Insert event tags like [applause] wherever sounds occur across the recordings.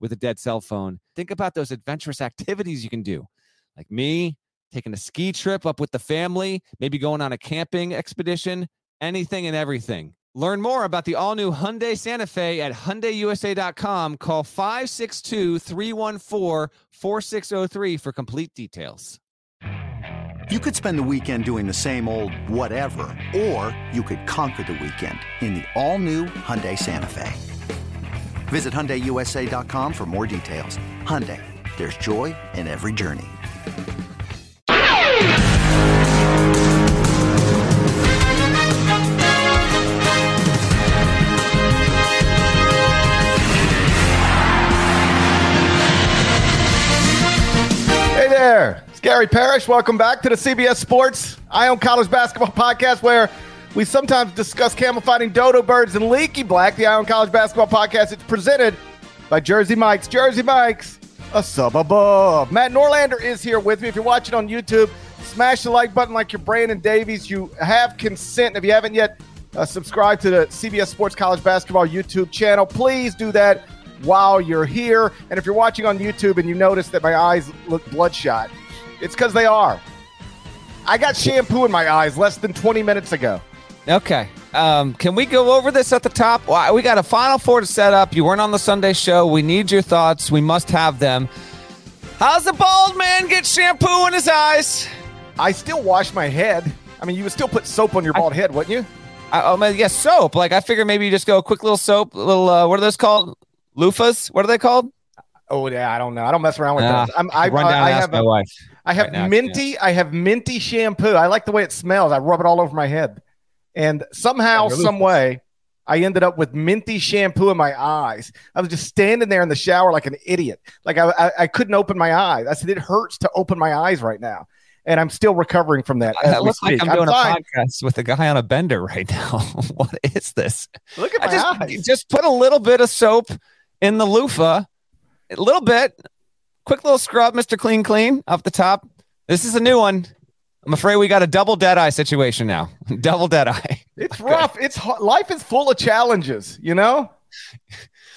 with a dead cell phone. Think about those adventurous [laughs] activities you can do, like me taking a ski trip up with the family, maybe going on a camping expedition, anything and everything. Learn more about the all new Hyundai Santa Fe at HyundaiUSA.com. Call 562 314 4603 for complete details. You could spend the weekend doing the same old whatever, or you could conquer the weekend in the all new Hyundai Santa Fe. Visit HyundaiUSA.com for more details. Hyundai, there's joy in every journey. Hey there, it's Gary Parrish. Welcome back to the CBS Sports Eye on College Basketball Podcast, where we sometimes discuss camel fighting dodo birds and Leaky Black. The Eye on College Basketball Podcast. It's presented by Jersey Mike's. Jersey Mike's, a sub above. Matt Norlander is here with me. If you're watching on YouTube, smash the like button like you're Brandon Davies. You have consent. If you haven't yet uh, subscribed to the CBS Sports College Basketball YouTube channel, please do that while you're here. And if you're watching on YouTube and you notice that my eyes look bloodshot, it's because they are. I got shampoo in my eyes less than 20 minutes ago. Okay. Um, can we go over this at the top? We got a final four to set up. You weren't on the Sunday show. We need your thoughts. We must have them. How's the bald man get shampoo in his eyes? I still wash my head. I mean, you would still put soap on your bald head, wouldn't you? I, oh man, yes, soap. Like I figure maybe you just go a quick little soap, little uh, what are those called? Loofahs? What are they called? Oh yeah, I don't know. I don't mess around with Nah, those. I'm, I, run down I have my a- wife. I have right now, minty. I have minty shampoo. I like the way it smells. I rub it all over my head, and somehow, really? some way, I ended up with minty shampoo in my eyes. I was just standing there in the shower like an idiot. Like I, I, I couldn't open my eyes. I said it hurts to open my eyes right now, and I'm still recovering from that. It looks like speak. I'm doing fine. a podcast with a guy on a bender right now. [laughs] what is this? Look at I just eyes. just put a little bit of soap in the loofah, a little bit, quick little scrub, Mister Clean Clean, up the top. This is a new one. I'm afraid we got a double dead eye situation now. [laughs] double dead eye. It's [laughs] rough. It's life is full of challenges. You know,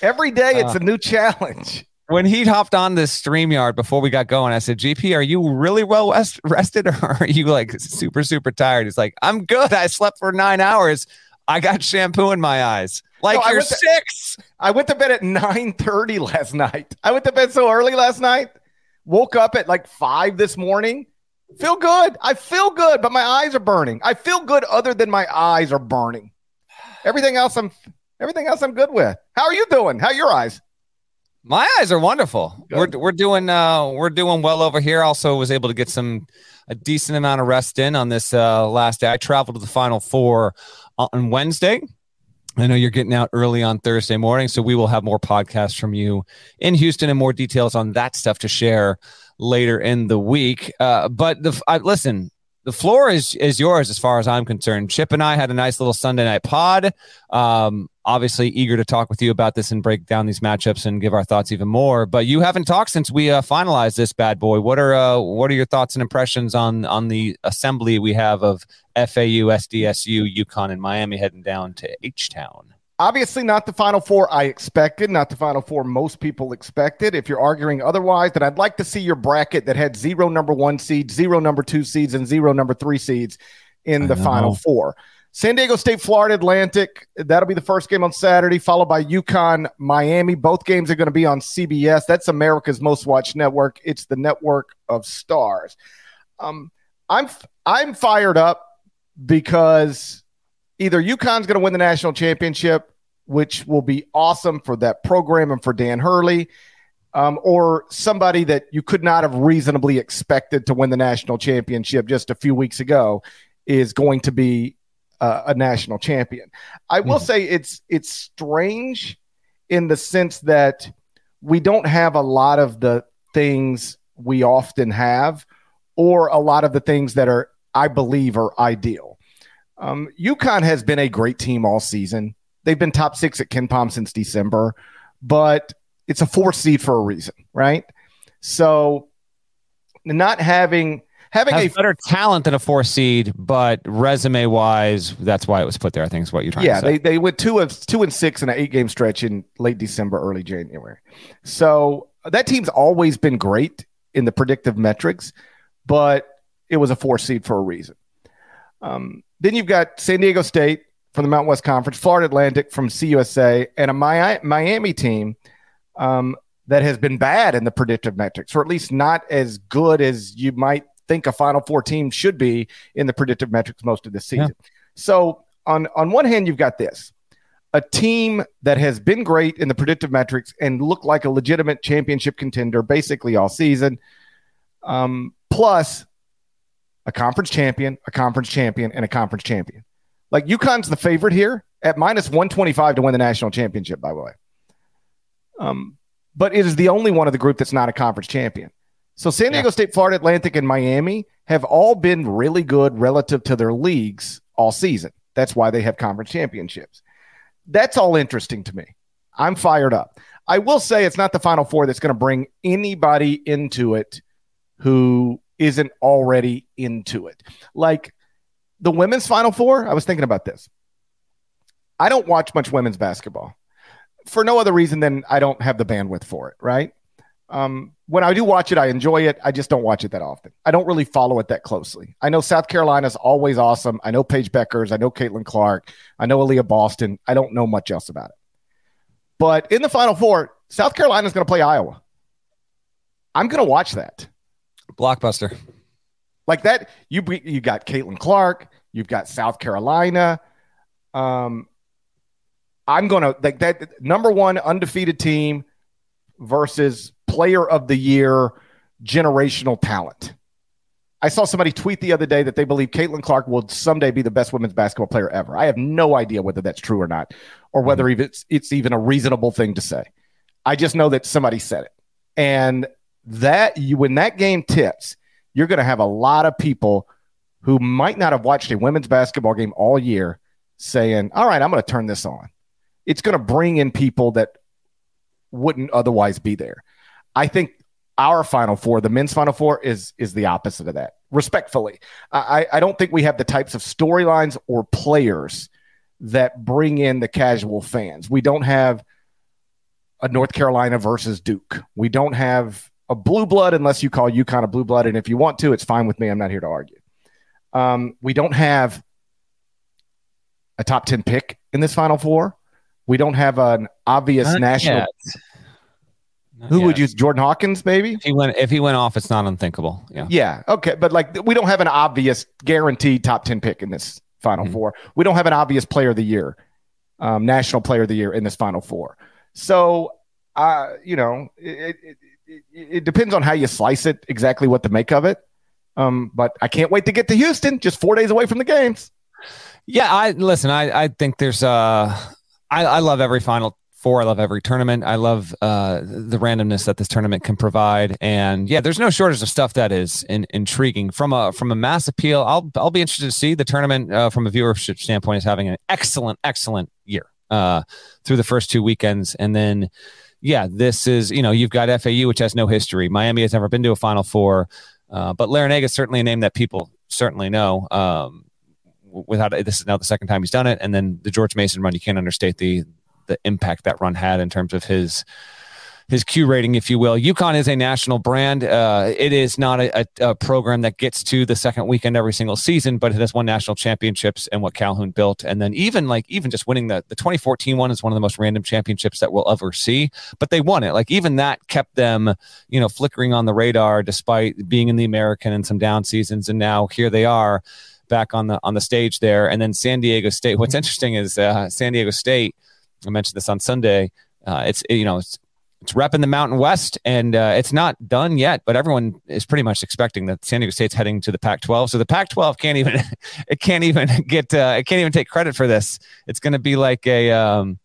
every day it's Uh, a new challenge. When he hopped on this StreamYard before we got going, I said, GP, are you really well rest- rested or [laughs] are you like super, super tired? He's like, I'm good. I slept for nine hours. I got shampoo in my eyes. Like No, I you're to- six. I went to bed at 9:30 last night. I went to bed so early last night. Woke up at like 5 this morning. Feel good. I feel good, but my eyes are burning. I feel good other than my eyes are burning. Everything else I'm everything else I'm good with. How are you doing? How are your eyes? My eyes are wonderful. Good. We're we're doing uh we're doing well over here. Also was able to get some a decent amount of rest in on this uh last day. I traveled to the final four on Wednesday. I know you're getting out early on Thursday morning, so we will have more podcasts from you in Houston and more details on that stuff to share later in the week. Uh, but the I, listen, the floor is is yours as far as I'm concerned. Chip and I had a nice little Sunday night pod. Um, obviously, eager to talk with you about this and break down these matchups and give our thoughts even more. But you haven't talked since we uh, finalized this bad boy. What are uh, what are your thoughts and impressions on on the assembly we have of FAU, SDSU, UConn, and Miami heading down to H Town? Obviously, not the final four I expected, not the final four most people expected. If you're arguing otherwise, then I'd like to see your bracket that had zero number one seeds, zero number two seeds, and zero number three seeds in the final four. San Diego State, Florida Atlantic. That'll be the first game on Saturday, followed by UConn, Miami. Both games are going to be on CBS. That's America's most watched network. It's the network of stars. Um, I'm I'm fired up because either UConn's going to win the national championship, which will be awesome for that program and for Dan Hurley, um, or somebody that you could not have reasonably expected to win the national championship just a few weeks ago is going to be uh, a national champion. I will Mhm. say it's it's strange in the sense that we don't have a lot of the things we often have, or a lot of the things that are, I believe, are ideal. Um, UConn has been a great team all season. They've been top six at KenPom since December, but it's a four seed for a reason, right? So, not having having Has a better talent than a four seed, but resume wise, that's why it was put there. I think is what you're trying yeah, to say. Yeah, they they went two of two and six in an eight game stretch in late December, early January. So that team's always been great in the predictive metrics, but it was a four seed for a reason. Um, then you've got San Diego State from the Mountain West Conference, Florida Atlantic from CUSA, and a Miami team um, that has been bad in the predictive metrics, or at least not as good as you might think a Final Four team should be in the predictive metrics most of the season. Yeah. So on on one hand, you've got this a team that has been great in the predictive metrics and looked like a legitimate championship contender basically all season, um, plus a conference champion, a conference champion, and a conference champion. Like UConn's the favorite here at minus 125 to win the national championship, by the way. Um, but it is the only one of the group that's not a conference champion. So San Diego yeah. State, Florida Atlantic, and Miami have all been really good relative to their leagues all season. That's why they have conference championships. That's all interesting to me. I'm fired up. I will say it's not the Final Four that's going to bring anybody into it who isn't already into it. Like the women's Final Four, I was thinking about this. I don't watch much women's basketball for no other reason than I don't have the bandwidth for it, right? Um, when I do watch it, I enjoy it. I just don't watch it that often. I don't really follow it that closely. I know South Carolina's always awesome. I know Paige Bueckers. I know Caitlin Clark. I know Aliyah Boston. I don't know much else about it. But in the Final Four, South Carolina's going to play Iowa. I'm going to watch that. Blockbuster. Like that, you you got Caitlin Clark. You've got South Carolina. Um, I'm going to like that number one undefeated team versus player of the year generational talent. I saw somebody tweet the other day that they believe Caitlin Clark will someday be the best women's basketball player ever. I have no idea whether that's true or not, or whether mm-hmm. it's it's even a reasonable thing to say. I just know that somebody said it, and that you when that game tips, you're going to have a lot of people who might not have watched a women's basketball game all year saying, "All right, I'm going to turn this on." It's going to bring in people that wouldn't otherwise be there. I think our final four, the men's final four, is is the opposite of that. Respectfully, I, I don't think we have the types of storylines or players that bring in the casual fans. We don't have a North Carolina versus Duke. We don't have a blue blood unless you call UConn a blue blood, and if you want to, it's fine with me. I'm not here to argue. Um, we don't have a top ten pick in this Final Four. We don't have an obvious not national. Yet. Who would use Jordan Hawkins? Maybe if he went if he went off, it's not unthinkable. Yeah. Yeah. Okay, but like we don't have an obvious guaranteed top ten pick in this Final mm-hmm. Four. We don't have an obvious Player of the Year, um, National Player of the Year in this Final Four. So, uh, you know, it, it, it, depends on how you slice it. Exactly what to make of it. Um, but I can't wait to get to Houston. Just four days away from the games. Yeah, I listen. I I think there's uh, I I love every Final four. I love every tournament. I love uh, the randomness that this tournament can provide, and yeah, there's no shortage of stuff that is in, intriguing from a from a mass appeal. I'll I'll be interested to see the tournament uh, from a viewership standpoint is having an excellent excellent year uh, through the first two weekends, and then yeah, this is you know you've got FAU which has no history. Miami has never been to a Final Four, uh, but Larrañaga is certainly a name that people certainly know. Um, without this is now the second time he's done it, and then the George Mason run, you can't understate the the impact that run had in terms of his his Q rating, if you will. UConn is a national brand. Uh, it is not a, a, a, program that gets to the second weekend every single season, but it has won national championships and what Calhoun built. And then even like even just winning the the 2014 one is one of the most random championships that we'll ever see. But they won it. Like even that kept them, you know, flickering on the radar despite being in the American and some down seasons. And now here they are back on the on the stage there. And then San Diego State. What's interesting is uh, San Diego State I mentioned this on Sunday. Uh, it's you know it's it's repping the Mountain West, and uh, it's not done yet. But everyone is pretty much expecting that San Diego State's heading to the Pac-12. So the Pac-12 can't even [laughs] it can't even [laughs] get uh, it can't even take credit for this. It's going to be like a um,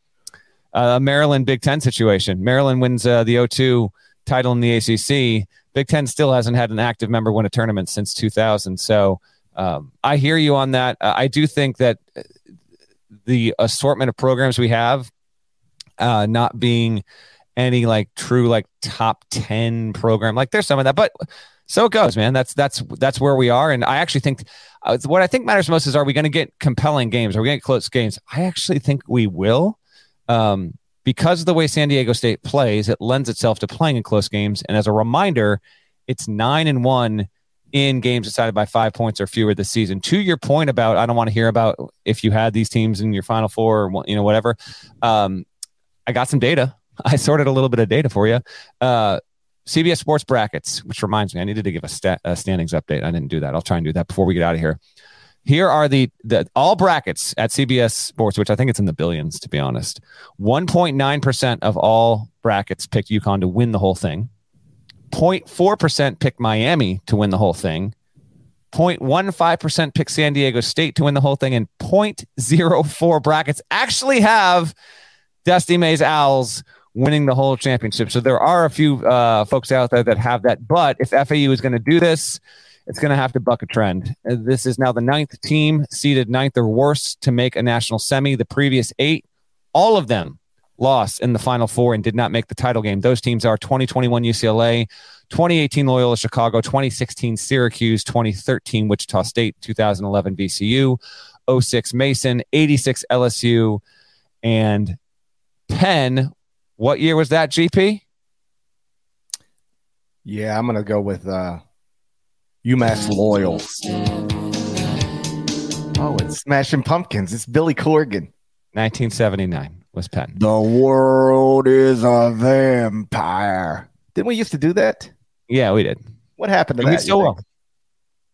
uh, Maryland Big Ten situation. Maryland wins uh, the O2 title in the ACC. Big Ten still hasn't had an active member win a tournament since 2000. So um, I hear you on that. Uh, I do think that the assortment of programs we have, uh, not being any like true like top 10 program, like there's some of that, but so it goes, man. That's that's that's where we are, and I actually think uh, what I think matters most is are we going to get compelling games? Are we going to get close games? I actually think we will, um, because of the way San Diego State plays. It lends itself to playing in close games, and as a reminder, it's nine and one in games decided by five points or fewer this season. To your point about, I don't want to hear about if you had these teams in your Final Four or you know whatever. Um, I got some data. [laughs] I sorted a little bit of data for you. Uh, CBS Sports brackets, which reminds me, I needed to give a, a standings update. I didn't do that. I'll try and do that before we get out of here. Here are the, the all brackets at CBS Sports, which I think it's in the billions, to be honest. 1.9% of all brackets picked UConn to win the whole thing. 0.4% picked Miami to win the whole thing. 0.15% picked San Diego State to win the whole thing. And 0.04 brackets actually have Dusty May's Owls winning the whole championship. So there are a few uh, folks out there that have that. But if FAU is going to do this, it's going to have to buck a trend. Uh, this is now the ninth team seeded ninth or worse to make a national semi. The previous eight, all of them lost in the final four and did not make the title game. Those teams are 2021 UCLA, 2018 Loyola Chicago, 2016 Syracuse, 2013 Wichita State, 2011 VCU, 06 Mason, 86 LSU, and Penn what year was that, GP? Yeah, I'm going to go with uh, UMass Loyal. Oh, it's Smashing Pumpkins. It's Billy Corgan. 1979 was Penn. The world is a vampire. Didn't we used to do that? Yeah, we did. What happened to and that? We still will.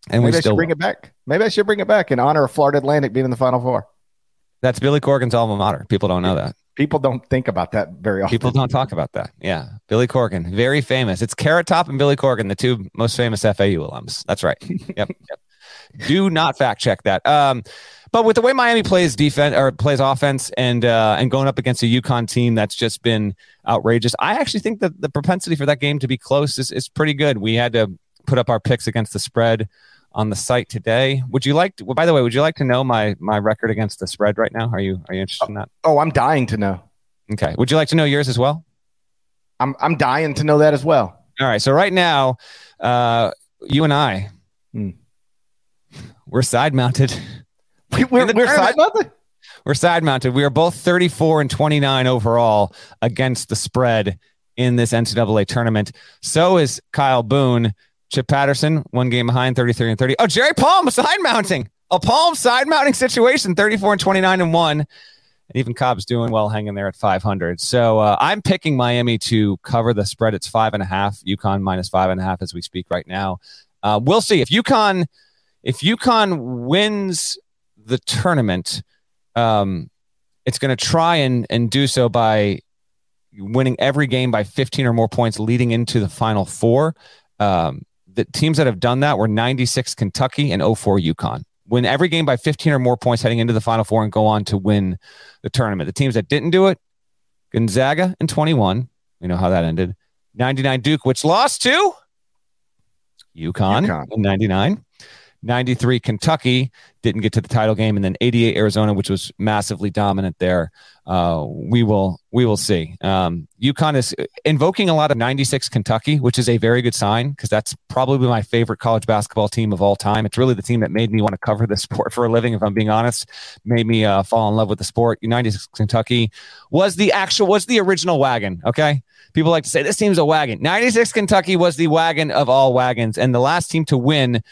And Maybe we I still should bring will. it back. Maybe I should bring it back in honor of Florida Atlantic being in the Final Four. That's Billy Corgan's alma mater. People don't know that. People don't think about that very often. People don't talk about that. Yeah. Billy Corgan, very famous. It's Carrot Top and Billy Corgan, the two most famous FAU alums. That's right. [laughs] yep. yep. Do not fact check that. Um, but with the way Miami plays defense or plays offense and uh, and going up against a UConn team that's just been outrageous, I actually think that the propensity for that game to be close is, is pretty good. We had to put up our picks against the spread on the site today. Would you like to, well, by the way, would you like to know my my record against the spread right now? Are you are you interested in that? Oh, I'm dying to know. Okay. Would you like to know yours as well? I'm I'm dying to know that as well. All right. So right now, uh, you and I, hmm. we're side mounted. [laughs] We, we're, we're side mounted. We're side mounted. We are both 34 and 29 overall against the spread in this NCAA tournament. So is Kyle Boone. Chip Patterson, one game behind, 33 and 30. Oh, Jerry Palm side mounting. A Palm side mounting situation, 34 and 29 and one. And even Cobb's doing well, hanging there at 500. So uh, I'm picking Miami to cover the spread. It's five and a half. UConn minus five and a half as we speak right now. Uh, we'll see if UConn if UConn wins the tournament. Um, it's going to try and and do so by winning every game by 15 or more points leading into the final four. Um, the teams that have done that were 96 Kentucky and 04 UConn. Win every game by 15 or more points heading into the Final Four and go on to win the tournament. The teams that didn't do it, Gonzaga in 21. We know how that ended. 99 Duke, which lost to UConn, UConn. in 99. 93 Kentucky didn't get to the title game, and then 88 Arizona, which was massively dominant there. Uh, we will we will see. Um, UConn is invoking a lot of 96 Kentucky, which is a very good sign because that's probably my favorite college basketball team of all time. It's really the team that made me want to cover the [laughs] sport for a living. If I'm being honest, made me uh, fall in love with the sport. 96 Kentucky was the actual was the original wagon. Okay. People like to say this team's a wagon. 96 Kentucky was the wagon of all wagons, and the last team to win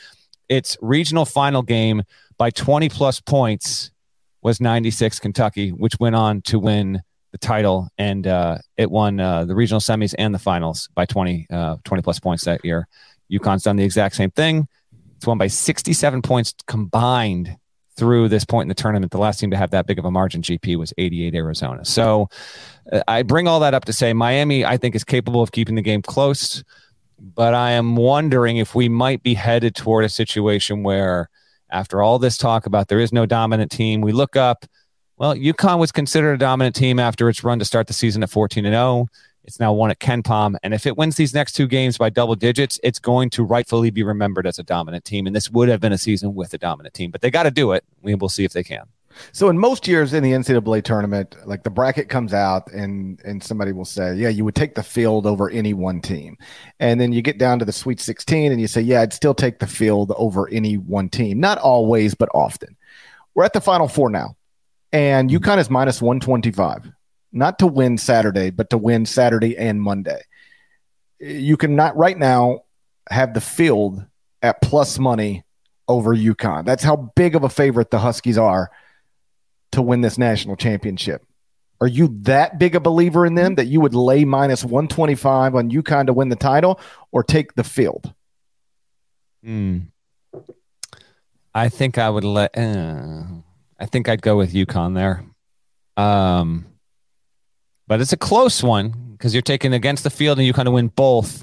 its regional final game by 20 plus points was 96 Kentucky, which went on to win the title. And uh, it won uh, the regional semis and the finals by 20, uh, 20 plus points that year. UConn's done the exact same thing. It's won by 67 points combined through this point in the tournament. The last team to have that big of a margin GP was 88 Arizona. So uh, I bring all that up to say Miami, I think, is capable of keeping the game close but I am wondering if we might be headed toward a situation where, after all this talk about there is no dominant team, we look up Well, UConn was considered a dominant team after its run to start the season at 14 and 0. It's now won at KenPom. And if it wins these next two games by double digits, it's going to rightfully be remembered as a dominant team. And this would have been a season with a dominant team, but they got to do it. We will see if they can. So in most years in the NCAA tournament, like the bracket comes out and and somebody will say, "Yeah, you would take the field over any one team," and then you get down to the Sweet 16 and you say, "Yeah, I'd still take the field over any one team." Not always, but often. We're at the Final Four now, and mm-hmm. UConn is minus 125, not to win Saturday, but to win Saturday and Monday. You can not right now have the field at plus money over UConn. That's how big of a favorite the Huskies are to win this national championship. Are you that big a believer in them that you would lay minus 125 on UConn to win the title or take the field? Hmm. I think I would let. Uh, I think I'd go with UConn there. Um, but it's a close one because you're taking against the field and you kind of win both.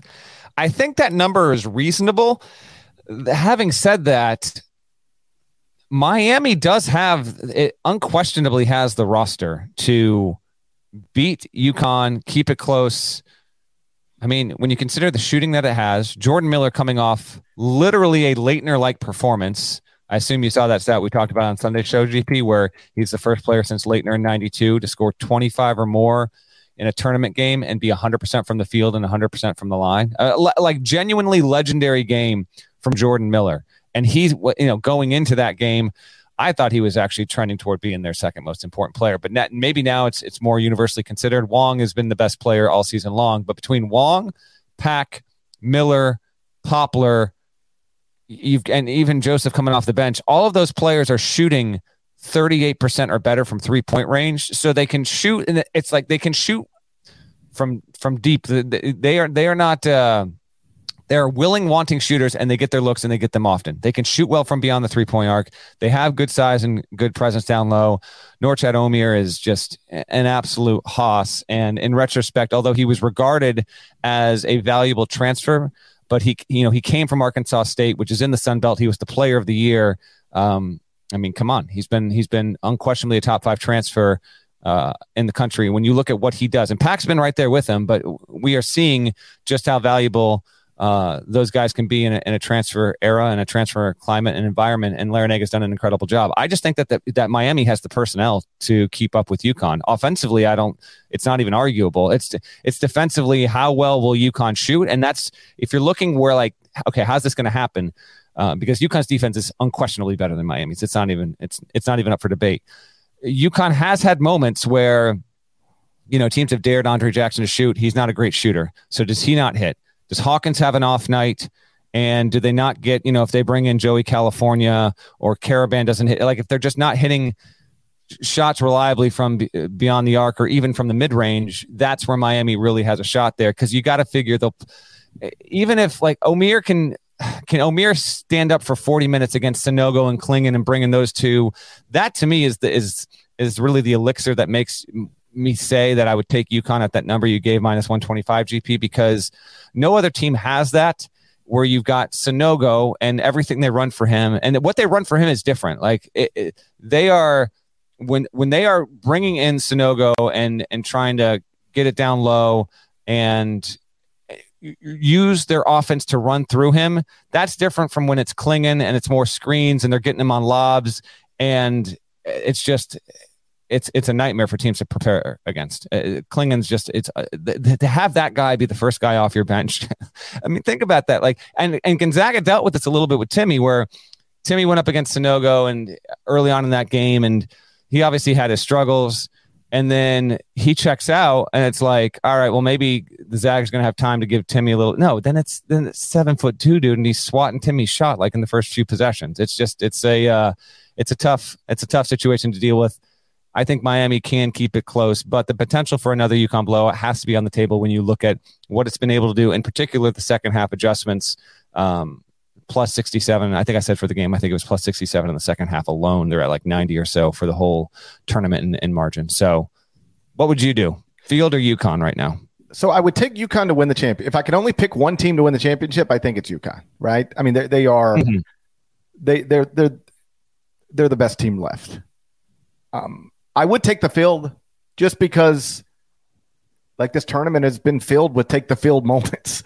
I think that number is reasonable. Having said that, Miami does have it unquestionably has the roster to beat UConn, keep it close. I mean, when you consider the shooting that it has, Jordan Miller coming off literally a Laettner like performance. I assume you saw that stat we talked about on Sunday show, GP, where he's the first player since Laettner in 92 to score 25 or more in a tournament game and be 100% from the field and 100% from the line. Uh, like genuinely legendary game from Jordan Miller. And he's, you know, going into that game, I thought he was actually trending toward being their second most important player. But maybe now it's it's more universally considered. Wong has been the best player all season long. But between Wong, Pack, Miller, Poplar, you've and even Joseph coming off the bench, all of those players are shooting 38% or better from three point range. So they can shoot, and it's like they can shoot from from deep. They are they are not. Uh, they're willing, wanting shooters, and they get their looks and they get them often. They can shoot well from beyond the three point arc. They have good size and good presence down low. Norchad Omier is just an absolute hoss. And in retrospect, although he was regarded as a valuable transfer, but he, you know, he came from Arkansas State, which is in the Sun Belt. He was the Player of the Year. Um, I mean, come on, he's been he's been unquestionably a top five transfer uh, in the country. When you look at what he does, and Pack's been right there with him, but we are seeing just how valuable uh, those guys can be in a, in a, transfer era and a transfer climate and environment. And Larrañaga has done an incredible job. I just think that, that that Miami has the personnel to keep up with UConn. Offensively, I don't. It's not even arguable. It's it's defensively how well will UConn shoot, and that's if you're looking where like okay, how's this going to happen? Uh, because UConn's defense is unquestionably better than Miami's. It's not even it's it's not even up for debate. UConn has had moments where you know teams have dared Andre Jackson to shoot. He's not a great shooter, so does he not hit? Does Hawkins have an off night? And do they not get, you know, if they bring in Joey Calcaterra or Karaban doesn't hit, like if they're just not hitting shots reliably from uh, beyond the arc or even from the mid range, that's where Miami really has a shot there. Cause you got to figure they'll, eh, even if like Omier can, can Omier stand up for 40 minutes against Sanogo and Clingan and bringing those two? That to me is the, is, is really the elixir that makes me say that I would take UConn at that number you gave minus 125 GP because no other team has that where you've got Sanogo and everything they run for him and what they run for him is different. Like it, it, they are when when they are bringing in Sanogo and and trying to get it down low and eh, use their offense to run through him. That's different from when it's Clingan and it's more screens and they're getting him on lobs and eh, it's just it's it's a nightmare for teams to prepare against. Uh, Clingan's just it's uh, th- to have that guy be the first guy off your bench. [laughs] I mean, think about that. Like, and and Gonzaga dealt with this a little bit with Timmy, where Timmy went up against Sanogo and early on in that game, and he obviously had his struggles. And then he checks out, and it's like, all right, well, maybe the Zag's going to have time to give Timmy a little. No, then it's then it's seven foot two dude, and he's swatting Timmy's shot like in the first few possessions. It's just it's a uh, it's a tough it's a tough situation to deal with. I think Miami can keep it close, but the potential for another UConn blowout has to be on the table when you look at what it's been able to do, in particular the second half adjustments. Um, plus 67. I think I said for the game, I think it was plus 67 in the second half alone. They're at like 90 or so for the whole tournament in, in margin. So, what would you do, Field or UConn right now? So I would take UConn to win the champion. If I could only pick one team to win the championship, I think it's UConn. Right? I mean, they they are mm-hmm. they they're they're they're the best team left. Um, I would take the field just because like this tournament has been filled with take the field [laughs] moments.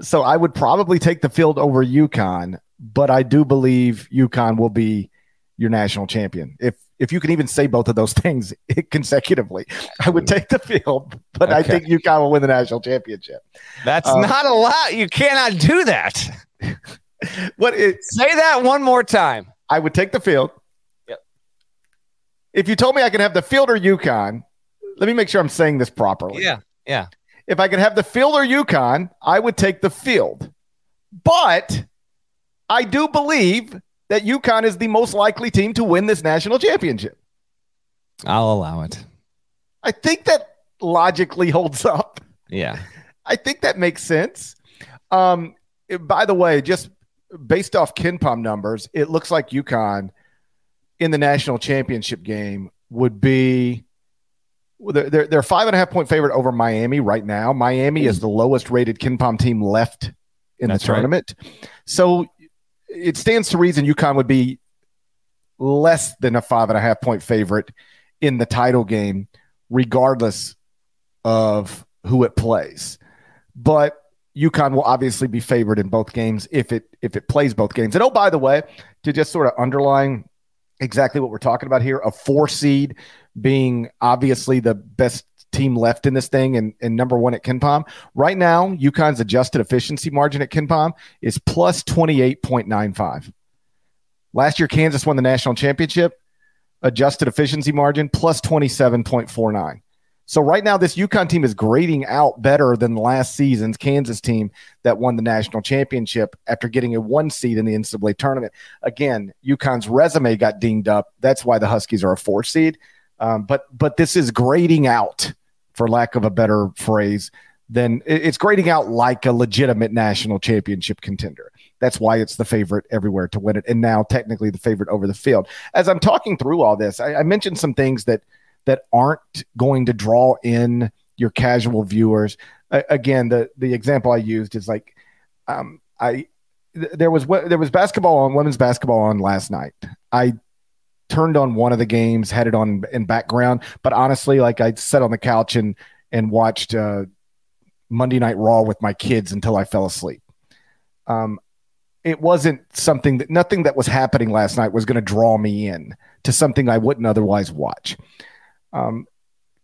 So I would probably take the field over UConn, but I do believe UConn will be your national champion. If if you can even say both of those [laughs] things [laughs] consecutively, I would take the field, but okay. I think UConn will win the national championship. That's um, not a lot. You cannot do that. what it, say that one more time. I would take the field. If you told me I could have the field or UConn, let me make sure I'm saying this properly. Yeah. Yeah. If I could have the field or UConn, I would take the field. But I do believe that UConn is the most likely team to win this national championship. I'll allow it. I think that logically holds up. Yeah. I think that makes sense. Um, by the way, just based off KenPom numbers, it looks like UConn in the national championship game would be they're, they're five and a half point favorite over Miami right now. Miami is the lowest rated KenPom team left in That's the tournament. Right. So it stands to reason UConn would be less than a five and a half point favorite in the title game, regardless of who it plays. But UConn will obviously be favored in both games if it if it plays both games. And oh, by the way, to just sort of underline exactly what we're talking about here, a four seed being obviously the best team left in this thing and, and number one at KenPom. Right now, UConn's adjusted efficiency margin at KenPom is plus 28.95. Last year, Kansas won the national championship, adjusted efficiency margin plus 27.49. So right now, this UConn team is grading out better than last season's Kansas team that won the national championship after getting a one seed in the NCAA tournament. Again, UConn's resume got dinged up. That's why the Huskies are a four seed. Um, but but this is grading out, for lack of a better phrase, then it's grading out like a legitimate national championship contender. That's why it's the favorite everywhere to win it, and now technically the favorite over the field. As I'm talking through all this, I, I mentioned some things that that aren't going to draw in your casual viewers. Again, the the example I used is like, um, I there was there was basketball on women's basketball on last night. I turned on one of the games, had it on in background. But honestly, like I sat on the couch and and watched uh, Monday Night Raw with my kids until I fell asleep. Um, it wasn't something that nothing that was happening last night was going to draw me in to something I wouldn't otherwise watch. Um,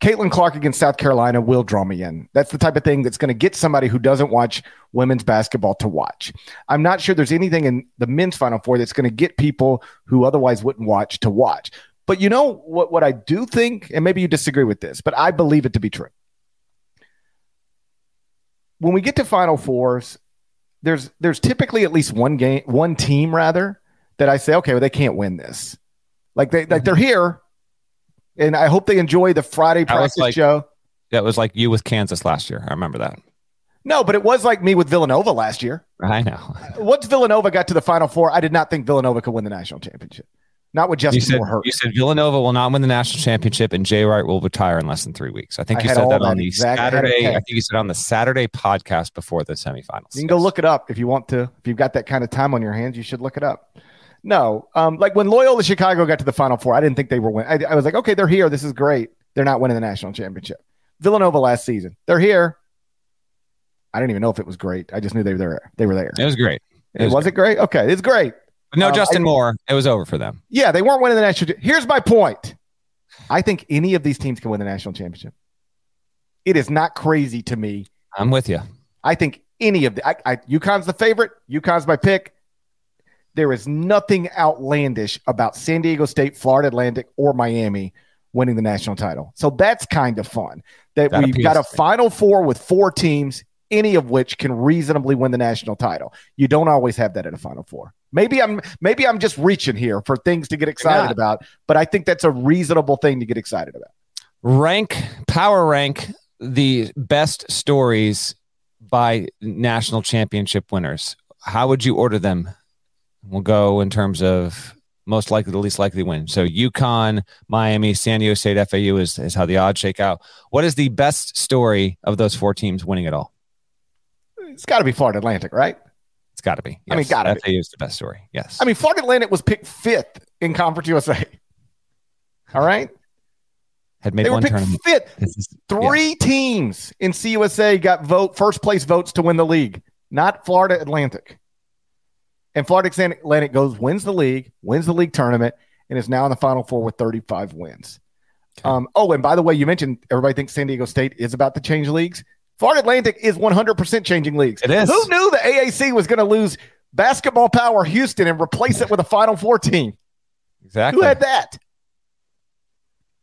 Caitlin Clark against South Carolina will draw me in. That's the type of thing that's going to get somebody who doesn't watch women's basketball to watch. I'm not sure there's anything in the men's Final Four that's going to get people who otherwise wouldn't watch to watch. But you know what? What I do think, and maybe you disagree with this, but I believe it to be true. When we get to Final Fours, there's there's typically at least one game, one team rather that I say, okay, well they can't win this. Like they like they're here, and I hope they enjoy the Friday practice like, show. That was like you with Kansas last year. I remember that. No, but it was like me with Villanova last year. I know. Once Villanova got to the Final Four, I did not think Villanova could win the national championship. Not with Justin you said, Moore hurt. You said Villanova will not win the national championship, and Jay Wright will retire in less than three weeks. I think I you said that, that on the exact, Saturday. I, I, think you said on the Saturday podcast before the semifinals. You can yes. go look it up if you want to. If you've got that kind of time on your hands, you should look it up. No, um, like when Loyola Chicago got to the Final Four, I didn't think they were winning. I, I was like, okay, they're here. This is great. They're not winning the national championship. Villanova last season, they're here. I didn't even know if it was great. I just knew they were there. They were there. It was great. It, was, was it great? Okay, it's great. But no um, Justin I, Moore. It was over for them. Yeah, they weren't winning the national. Here's my point. I think any of these teams can win the national championship. It is not crazy to me. I'm with you. I think any of the I, I, UConn's the favorite. UConn's my pick. There is nothing outlandish about San Diego State, Florida Atlantic, or Miami winning the national title. So that's kind of fun. That, that we've got a final four with four teams, any of which can reasonably win the national title. You don't always have that at a final four. Maybe I'm maybe I'm just reaching here for things to get excited about, but I think that's a reasonable thing to get excited about. Rank power rank the best stories by national championship winners. How would you order them We'll go in terms of most likely the least likely win. So UConn, Miami, San Diego State, FAU is, is how the odds shake out. What is the best story of those four teams winning it all? It's got to be Florida Atlantic, right? It's got to be. Yes. I mean, got to FAU is the best story. Yes. I mean, Florida Atlantic was picked fifth in Conference USA. All right. had made They one picked tournament. fifth. Is- Three teams in CUSA got vote first place votes to win the league, not Florida Atlantic. And Florida Atlantic goes wins the league, wins the league tournament, and is now in the Final Four with 35 wins. Okay. Um, oh, and by the way, you mentioned everybody thinks San Diego State is about to change leagues. Florida Atlantic is 100% changing leagues. It is. Who knew the AAC was going to lose basketball power Houston and replace it with a Final Four team? exactly. Who had that?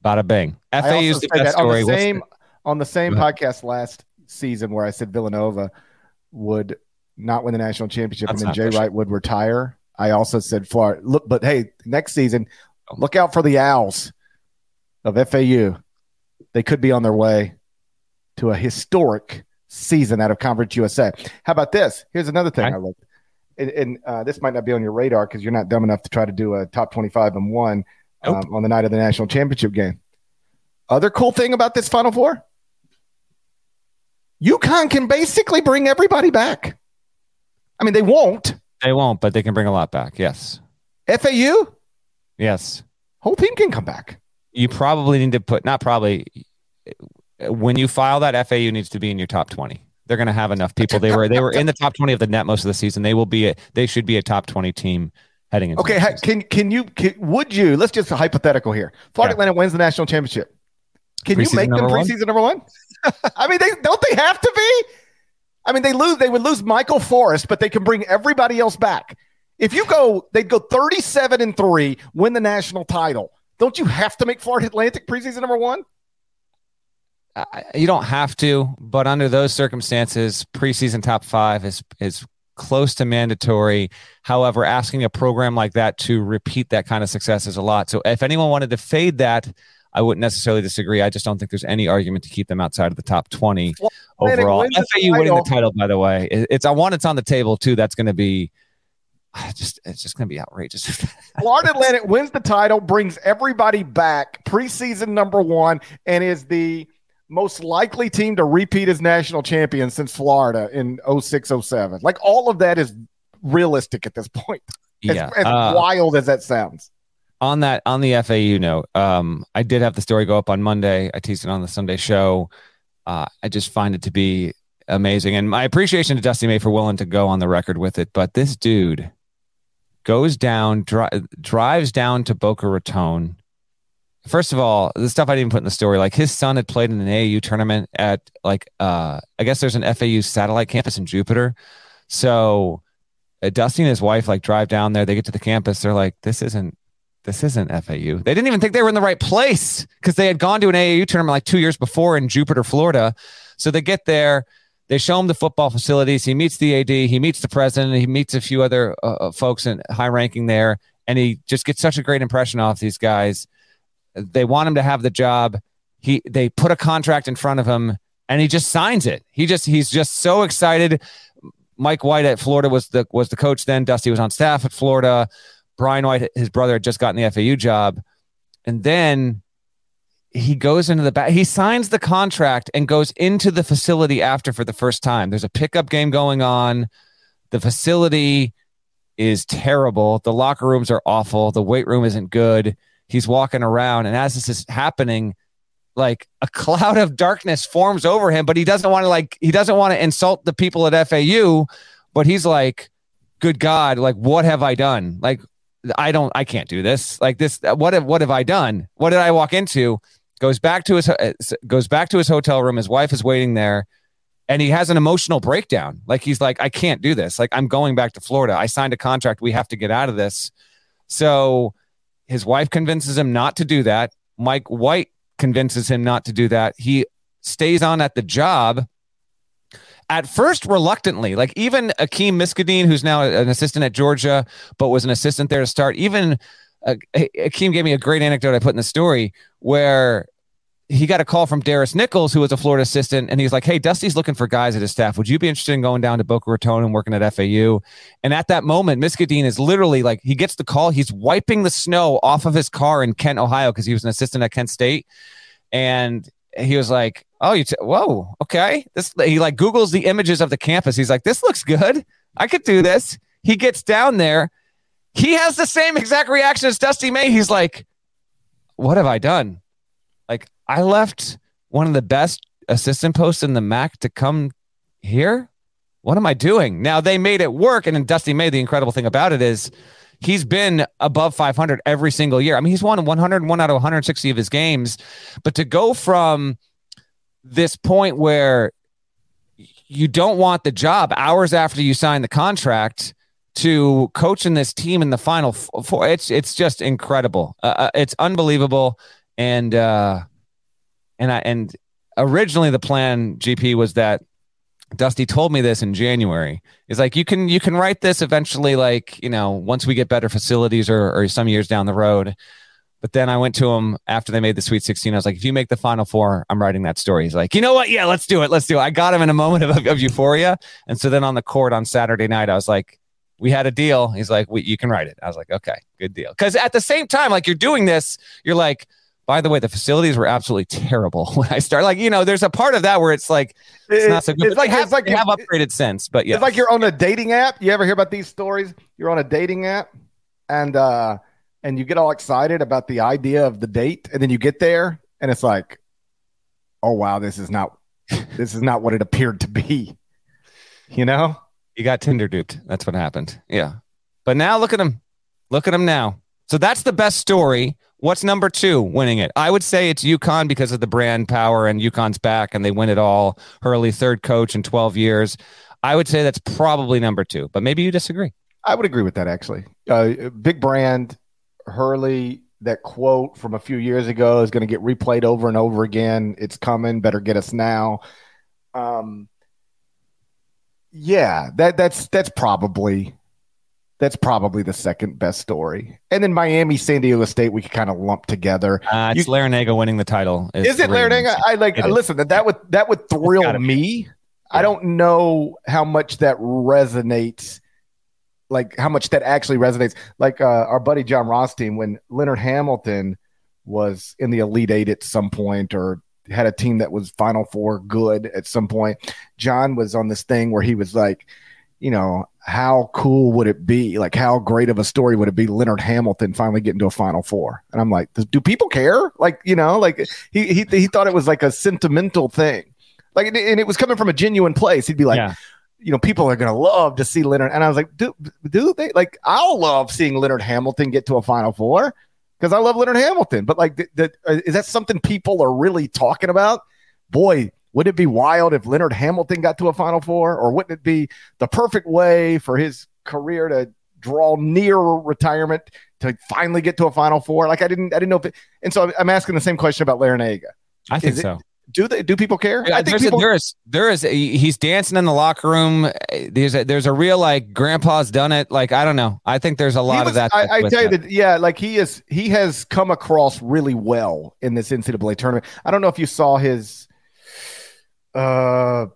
Bada FAU also is the best that on the same on the same podcast last season where I said Villanova would not win the national championship That's and then Jay. Wright would retire. I also said Florida. Look, but hey, next season, look out for the Owls of FAU. They could be on their way to a historic season out of Conference USA. How about this? Here's another thing Okay. I looked, and, and uh, this might not be on your radar because you're not dumb enough to try to do a top 25 and one Nope. um, on the night of the national championship game. Other cool thing about this Final Four, UConn can basically bring everybody back. I mean, they won't. They won't, but they can bring a lot back. Yes. FAU, Yes. whole team can come back. You probably need to put, not probably, when you file that, FAU needs to be in your top 20. They're going to have enough people. They were they were in the top 20 of the net most of the season. They will be a, they should be a top 20 team heading into Okay, can can you can, would you? Let's just hypothetical here. Florida Yeah. Atlantic wins the national championship. Can you make them number one? preseason number one? [laughs] I mean, they don't they have to be? I mean, they lose. They would lose Michael Forrest, but they can bring everybody else back. If you go, they'd go thirty-seven and three, win the national title. Don't you have to make Florida Atlantic preseason number one? I- you don't have to, but under those circumstances, preseason top five is is close to mandatory. However, asking a program like that to repeat that kind of success is a lot. So if anyone wanted to fade that, I wouldn't necessarily disagree. I just don't think there's any argument to keep them outside of the top 20 Atlantic overall. FAU winning the title. by the way, it's I want it's on the table too. That's going to be [sighs] just it's just going to be outrageous. [laughs] Florida Atlantic wins the title, brings everybody back preseason number one, and is the most likely team to repeat as national champion since Florida in 06 07. Like all of that is realistic at this point. As, yeah. as Uh, wild as that sounds. on that on the FAU note, um, I did have the story go up on Monday. I teased it on the Sunday show. Uh, I just find it to be amazing, and my appreciation to Dusty May for willing to go on the record with it. But this dude goes down, dri- drives down to Boca Raton. First of all, the stuff I didn't put in the story, like his son had played in an AAU tournament at like uh, I guess there's an FAU satellite campus in Jupiter. So uh, Dusty and his wife like drive down there. They get to the campus. They're like, this isn't this isn't FAU. They didn't even think they were in the right place because they had gone to an AAU tournament like two years before in Jupiter, Florida. So they get there, they show him the football facilities. He meets the AD, he meets the president, he meets a few other uh, uh, folks in high ranking there, and he just gets such a great impression off these guys. They want him to have the job. He they put a contract in front of him, and he just signs it. He just he's just so excited. Mike White at Florida was the was the coach then. Dusty was on staff at Florida. Brian White, his brother, had just gotten the FAU job, and then he goes into the back. He signs the contract and goes into the facility after for the first time. There's a pickup game going on. The facility is terrible. The locker rooms are awful. The weight room isn't good. He's walking around, and as this is happening, like a [laughs] cloud of darkness forms over him. But he doesn't want to like he doesn't want to insult the people at FAU. But he's like, "Good God! Like, what have I done? Like, I don't, I can't do this. Like this, what have, what have I done? What did I walk into? Goes back to his, uh, goes back to his hotel room. His wife is waiting there, and he has an emotional breakdown. Like he's like, I can't do this. Like I'm going back to Florida. I signed a contract. We have to get out of this. So his wife convinces him not to do that. Mike White convinces him not to do that. He stays on at the job at first reluctantly like even Akeem Miskdeen who's now an assistant at georgia but was an assistant there to start even uh, akeem gave me a great anecdote i put in the story where he got a call from Darris Nichols, who was a Florida assistant, and he's like, "Hey, Dusty's looking for guys at his staff. Would you be interested in going down to Boca Raton and working at FAU?" And at that moment, Miskdeen is literally like, he gets the call. He's wiping the snow off of his car in Kent, Ohio, because he was an assistant at Kent State, and he was like, "Oh, you, t- whoa, okay." This he like Google's the images of the campus. He's like, "This looks good. I could do this." He gets down there. He has the same exact reaction as Dusty May. He's like, "What have I done?" Like I left one of the best assistant posts in the MAC to come here. What am I doing? Now they made it work, and Dusty May. The incredible thing about it is he's been above 500 every single year. I mean, he's won 101 out of 160 of his games. But to go from this point where you don't want the job hours after you sign the contract to coaching this team in the final four, it's it's just incredible. Uh, uh, it's unbelievable, and uh, and I and originally the plan, GP, was that Dusty told me this in January. Is like you can you can write this eventually, like you know, once we get better facilities or or some years down the road. But then I went to him after they made the Sweet 16. I was like, if you make the Final Four, I'm writing that story. He's like, you know what? Yeah, let's do it. Let's do it. I got him in a moment of, of euphoria. And so then on the court on Saturday night, I was like, we had a deal. He's like, you can write it. I was like, okay, good deal. Because at the same time, like you're doing this, you're like, by the way, the facilities were absolutely terrible [laughs] when I started. Like, you know, there's a part of that where it's like it's, not so good. It's like have, it's like you have upgraded since, but yeah, it's like you're on a dating app. You ever hear about these stories? You're on a dating app, and uh, and you get all excited about the idea of the date, and then you get there, and it's like, oh wow, this is not this is not what it appeared to be. You know, you got Tinder duped. That's what happened. Yeah, but now look at him. Look at him now. So that's the best story What's number two winning it? I would say it's UConn because of the brand power and UConn's back and they win it all. Hurley, third coach in 12 years. I would say that's probably number two, but maybe you disagree. I would agree with that actually. Uh, big brand, Hurley, that quote from a few years ago is going to get replayed over and over again. It's coming. Better get us now. Um, yeah, that that's that's probably that's probably the second best story. And then Miami, San Diego State, we could kind of lump together. Uh, it's you, Larrañaga winning the title. Is it Larrañaga? I like. Listen, that, that would that would thrill me. Yeah. I don't know how much that resonates. Like how much that actually resonates. Like uh, our buddy Jon Rothstein, when Leonard Hamilton was in the Elite Eight at some point, or had a team that was Final Four good at some point. John was on this thing where he was like you know, how cool would it be? Like, how great of a story would it be? Leonard Hamilton finally getting to a Final Four, and I'm like, do people care? Like, you know, like he he he thought it was like a sentimental thing, like, and it was coming from a genuine place. He'd be like. Yeah. You know, people are gonna love to see Leonard, and I was like, do, do they like? I'll love seeing Leonard Hamilton get to a Final Four because I love Leonard Hamilton. But like, th- th- uh, is that something people are really talking about? Boy, would it be wild if Leonard Hamilton got to a Final Four, or wouldn't it be the perfect way for his career to draw near retirement to finally get to a Final Four? Like I didn't, I didn't know if, it, and so I'm asking the same question about Larrañaga. I think so. Do they? Do people care? Yeah, I think people, a, there is. There is. He's dancing in the locker room. There's a, there's a real like grandpa's done it. Like I don't know. I think there's a lot was, of that. I, I tell you that. Yeah, like he is. He has come across really well in this NCAA tournament. I don't know if you saw his uh,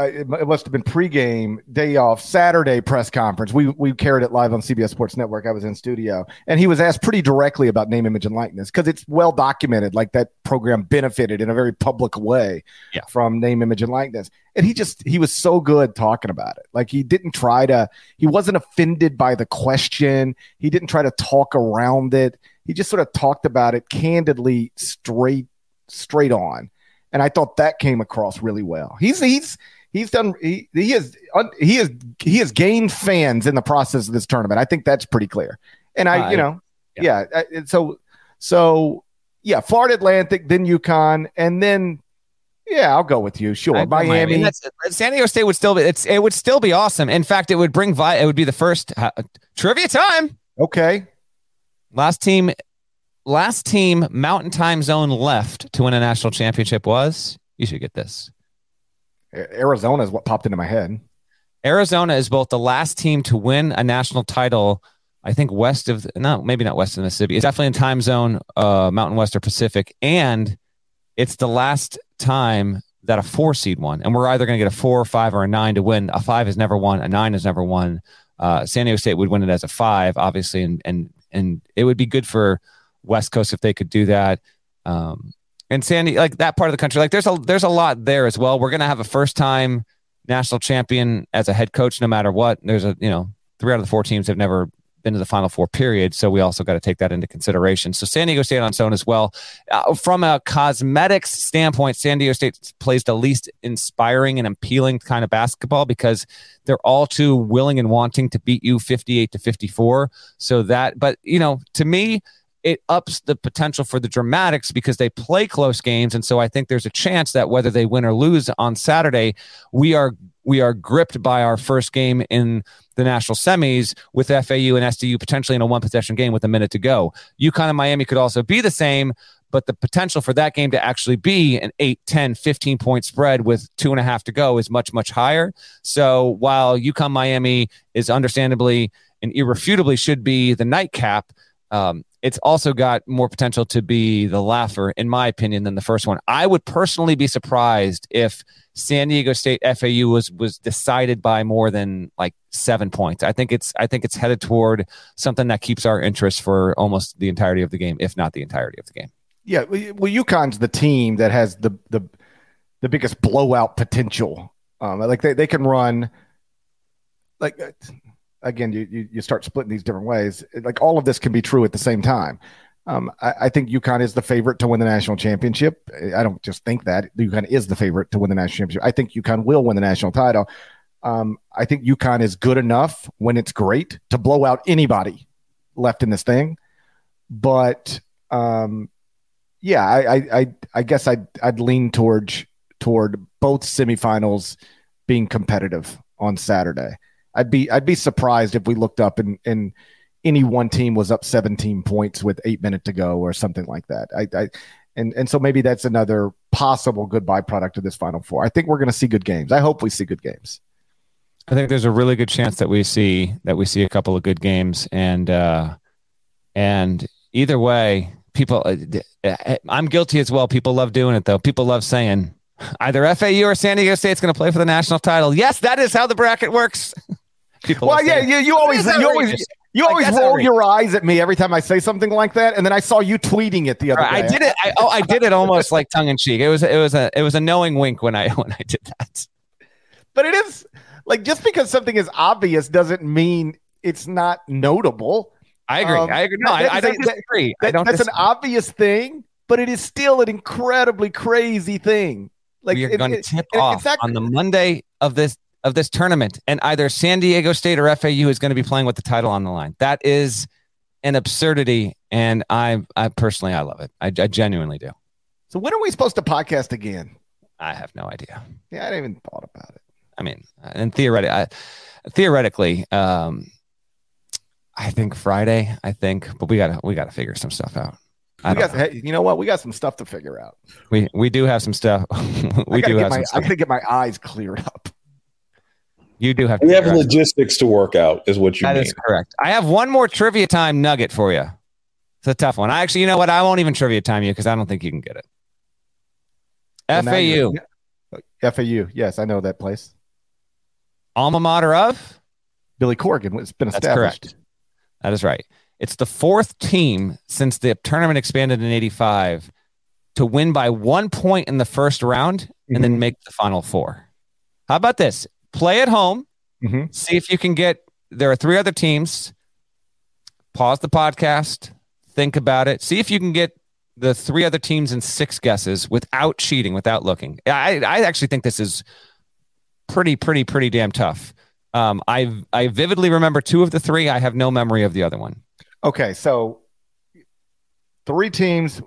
it must have been pregame, day off, Saturday press conference. We we carried it live on CBS Sports Network. I was in studio, and he was asked pretty directly about name, image, and likeness because it's well documented. Like that program benefited in a very public way yeah. from name, image, and likeness. And he just he was so good talking about it. Like he didn't try to. He wasn't offended by the question. He didn't try to talk around it. He just sort of talked about it candidly, straight straight on and I thought that came across really well. He's he's he's done he he has he has he has gained fans in the process of this tournament. I think that's pretty clear. And I, uh, you know, yeah. yeah I, so so yeah, Florida Atlantic, then UConn, and then yeah, I'll go with you. Sure, Miami. Miami. San Diego State would still be it's it would still be awesome. In fact, it would bring vi- it would be the first uh, trivia time. Okay. Last team last team Mountain Time Zone left to win a national championship was? You should get this. Arizona is what popped into my head. Arizona is both the last team to win a national title. I think west of no, maybe not west of Mississippi. It's definitely in time zone, uh, Mountain West or Pacific, and it's the last time that a four seed won. And we're either going to get a four, or five, or a nine to win. A five has never won. A nine has never won. Uh, San Diego State would win it as a five, obviously, and and and it would be good for West Coast if they could do that. Um, and Sandy, like that part of the country, like there's a there's a lot there as well. We're gonna have a first time national champion as a head coach, no matter what. There's a you know three out of the four teams have never been to the Final Four period. So we also got to take that into consideration. So San Diego State on its own as well. Uh, from a cosmetics standpoint, San Diego State plays the least inspiring and appealing kind of basketball because they're all too willing and wanting to beat you 58 to 54. So that, but you know, to me, it ups the potential for the dramatics because they play close games. And so I think there's a chance that whether they win or lose on Saturday, we are we are gripped by our first game in the national semis with FAU and SDU potentially in a one possession game with a minute to go. UConn and Miami could also be the same, but the potential for that game to actually be an 8, 10, 15 point spread with two and a half to go is much, much higher. So while UConn Miami is understandably and irrefutably should be the nightcap, um, it's also got more potential to be the laugher, in my opinion, than the first one. I would personally be surprised if San Diego State FAU was was decided by more than like seven points. I think it's I think it's headed toward something that keeps our interest for almost the entirety of the game, if not the entirety of the game. Yeah, well, UConn's the team that has the the the biggest blowout potential. Um, like they, they can run like again, you, you, you start splitting these different ways. Like all of this can be true at the same time. Um, I, I, think UConn is the favorite to win the national championship. I don't just think that UConn is the favorite to win the national championship. I think UConn will win the national title. Um, I think UConn is good enough when it's great to blow out anybody left in this thing. But um, yeah, I, I, I guess I'd, I'd lean towards toward both semifinals being competitive on Saturday. I'd be I'd be surprised if we looked up and and any one team was up 17 points with eight minutes to go or something like that. I, I and and so maybe that's another possible good byproduct of this Final Four. I think we're going to see good games. I hope we see good games. I think there's a really good chance that we see that we see a couple of good games, and uh, and either way, people. Uh, I'm guilty as well. People love doing it though. People love saying either FAU or San Diego State's going to play for the national title. Yes, that is how the bracket works. [laughs] People well, yeah, you, you always, you always, you always like, roll your eyes at me every time I say something like that, and then I saw you tweeting it the other right, day. I did it. I, oh, I did it almost like tongue in cheek. It was, it was a, it was a knowing wink when I [laughs] when I did that. But it is like just because something is obvious doesn't mean it's not notable. I agree. Um, I agree. No, that, I, I, don't disagree. That, I don't that's disagree. an obvious thing, but it is still an incredibly crazy thing. Like we are going to tip it, off on the Monday of this of this tournament, and either San Diego State or FAU is going to be playing with the title on the line. That is an absurdity, and I, I personally, I love it. I, I genuinely do. So when are we supposed to podcast again? I have no idea. Yeah, I didn't even thought about it. I mean, and theoretically, I, theoretically, um, I think Friday. I think, but we gotta we gotta figure some stuff out. We got, hey, you know what? We got some stuff to figure out. We we do have some stuff. [laughs] we do have my, some stuff. I gotta get my eyes cleared up. You do have. We have logistics to work out, is what you that mean. That is correct. I have one more trivia time nugget for you. It's a tough one. I actually, you know what? I won't even trivia time you because I don't think you can get it. Well, FAU. FAU. Yes, I know that place. Alma mater of Billy Corgan. It's been established. That's correct. That is right. It's the fourth team since the tournament expanded in '85 to win by one point in the first round mm-hmm. and then mm-hmm. make the final four. How about this? Play at home. Mm-hmm. See if you can get. There are three other teams. Pause the podcast. Think about it. See if you can get the three other teams in six guesses without cheating, without looking. I, I actually think this is pretty, pretty, pretty damn tough. Um, I I vividly remember two of the three. I have no memory of the other one. Okay, so three teams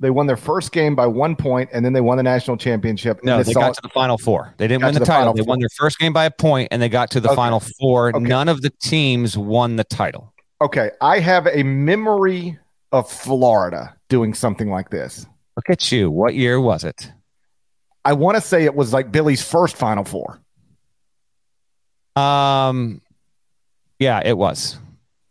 they won their first game by one point, and then they won the national championship. No, they got to the final four. They didn't win the, the title. They four. won their first game by a point, and they got to the okay. final four. Okay. None of the teams won the title. Okay, I have a memory of Florida doing something like this. Look at you. What year was it? I want to say it was like Billy's first Final Four. Um, yeah, it was.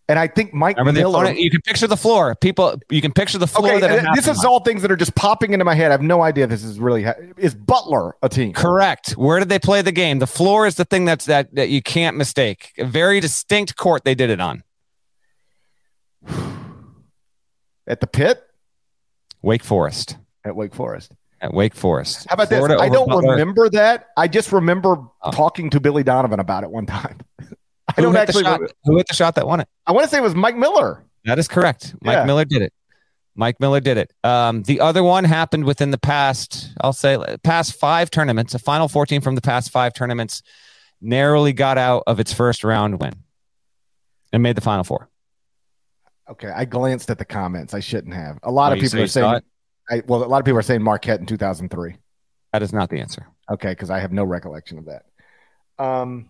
And I think Mike Remember Miller. you can picture the floor. People, you can picture the floor. Okay, that this is all things that are just popping into my head. I have no idea. This is really ha- is Butler a team? Correct. Where did they play the game? The floor is the thing that's that that you can't mistake. A very distinct court they did it on. [sighs] At the pit. Wake Forest. At Wake Forest. At Wake Forest. How about Florida this? I don't Butler. remember that. I just remember oh. talking to Billy Donovan about it one time. I Who don't hit, the actually. shot? Who hit the shot that won it? I want to say it was Mike Miller. That is correct. Mike Yeah. Miller did it. Mike Miller did it. Um, the other one happened within the past, I'll say, past five tournaments. A final 14 from the past five tournaments narrowly got out of its first round win and made the final four. Okay, I glanced at the comments. I shouldn't have. A lot Oh, of people say are saying. I, well, a lot of people are saying Marquette in 2003. That is not the answer. Okay, because I have no recollection of that. Um.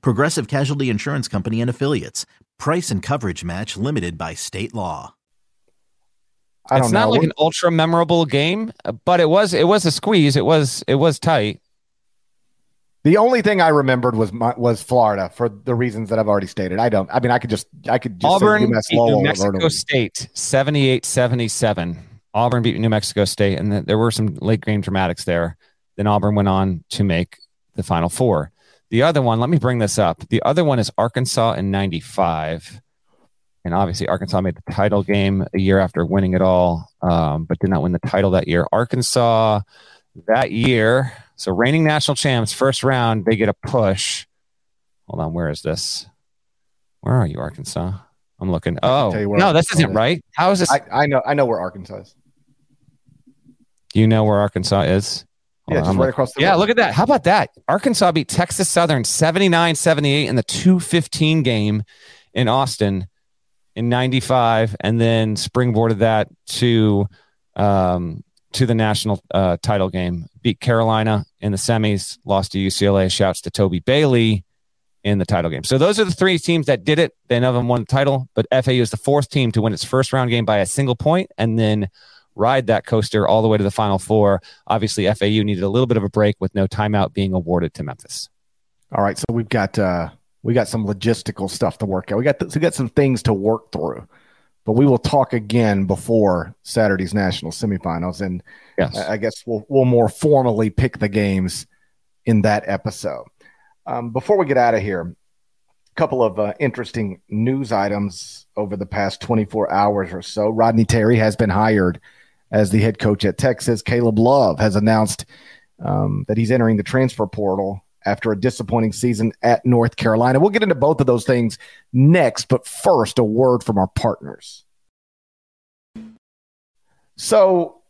Progressive Casualty Insurance Company and Affiliates. Price and coverage match limited by state law. I don't it's know. not like an ultra memorable game, but it was it was a squeeze. It was it was tight. the only thing I remembered was my, was Florida for the reasons that I've already stated. I don't. I mean, I could just I could just Auburn say beat New Mexico. State 78-77. Auburn beat New Mexico State, and th- there were some late game dramatics there. Then Auburn went on to make the Final Four. The other one, let me bring this up. The other one is Arkansas in '95, and obviously Arkansas made the title game a year after winning it all, um, but did not win the title that year. Arkansas that year, so reigning national champs, first round, they get a push. Hold on, where is this? Where are you, Arkansas? I'm looking. Oh, tell you where no, this isn't is. right. How is this? I, I know. I know where Arkansas is. Do you know where Arkansas is? Hold Yeah, just I'm right look- across the Yeah, road. look at that. How about that? Arkansas beat Texas Southern 79 78 in the 215 game in Austin in 95, and then springboarded that to um, to the national uh, title game. Beat Carolina in the semis, lost to UCLA. Shouts to Toby Bailey in the title game. So those are the three teams that did it. They none of them won the title, but FAU is the fourth team to win its first round game by a single point, and then ride that coaster all the way to the final four. Obviously, FAU needed a little bit of a break with no timeout being awarded to Memphis. All right, so we've got uh we got some logistical stuff to work out. We got th- we got some things to work through, but we will talk again before Saturday's national semifinals, and Yes. I I guess we'll we'll more formally pick the games in that episode. Um, before we get out of here, a couple of uh, interesting news items over the past 24 hours or so. Rodney Terry has been hired as the head coach at Texas. Caleb Love has announced um, that he's entering the transfer portal after a disappointing season at North Carolina. We'll get into both of those things next, but first, a word from our partners. So,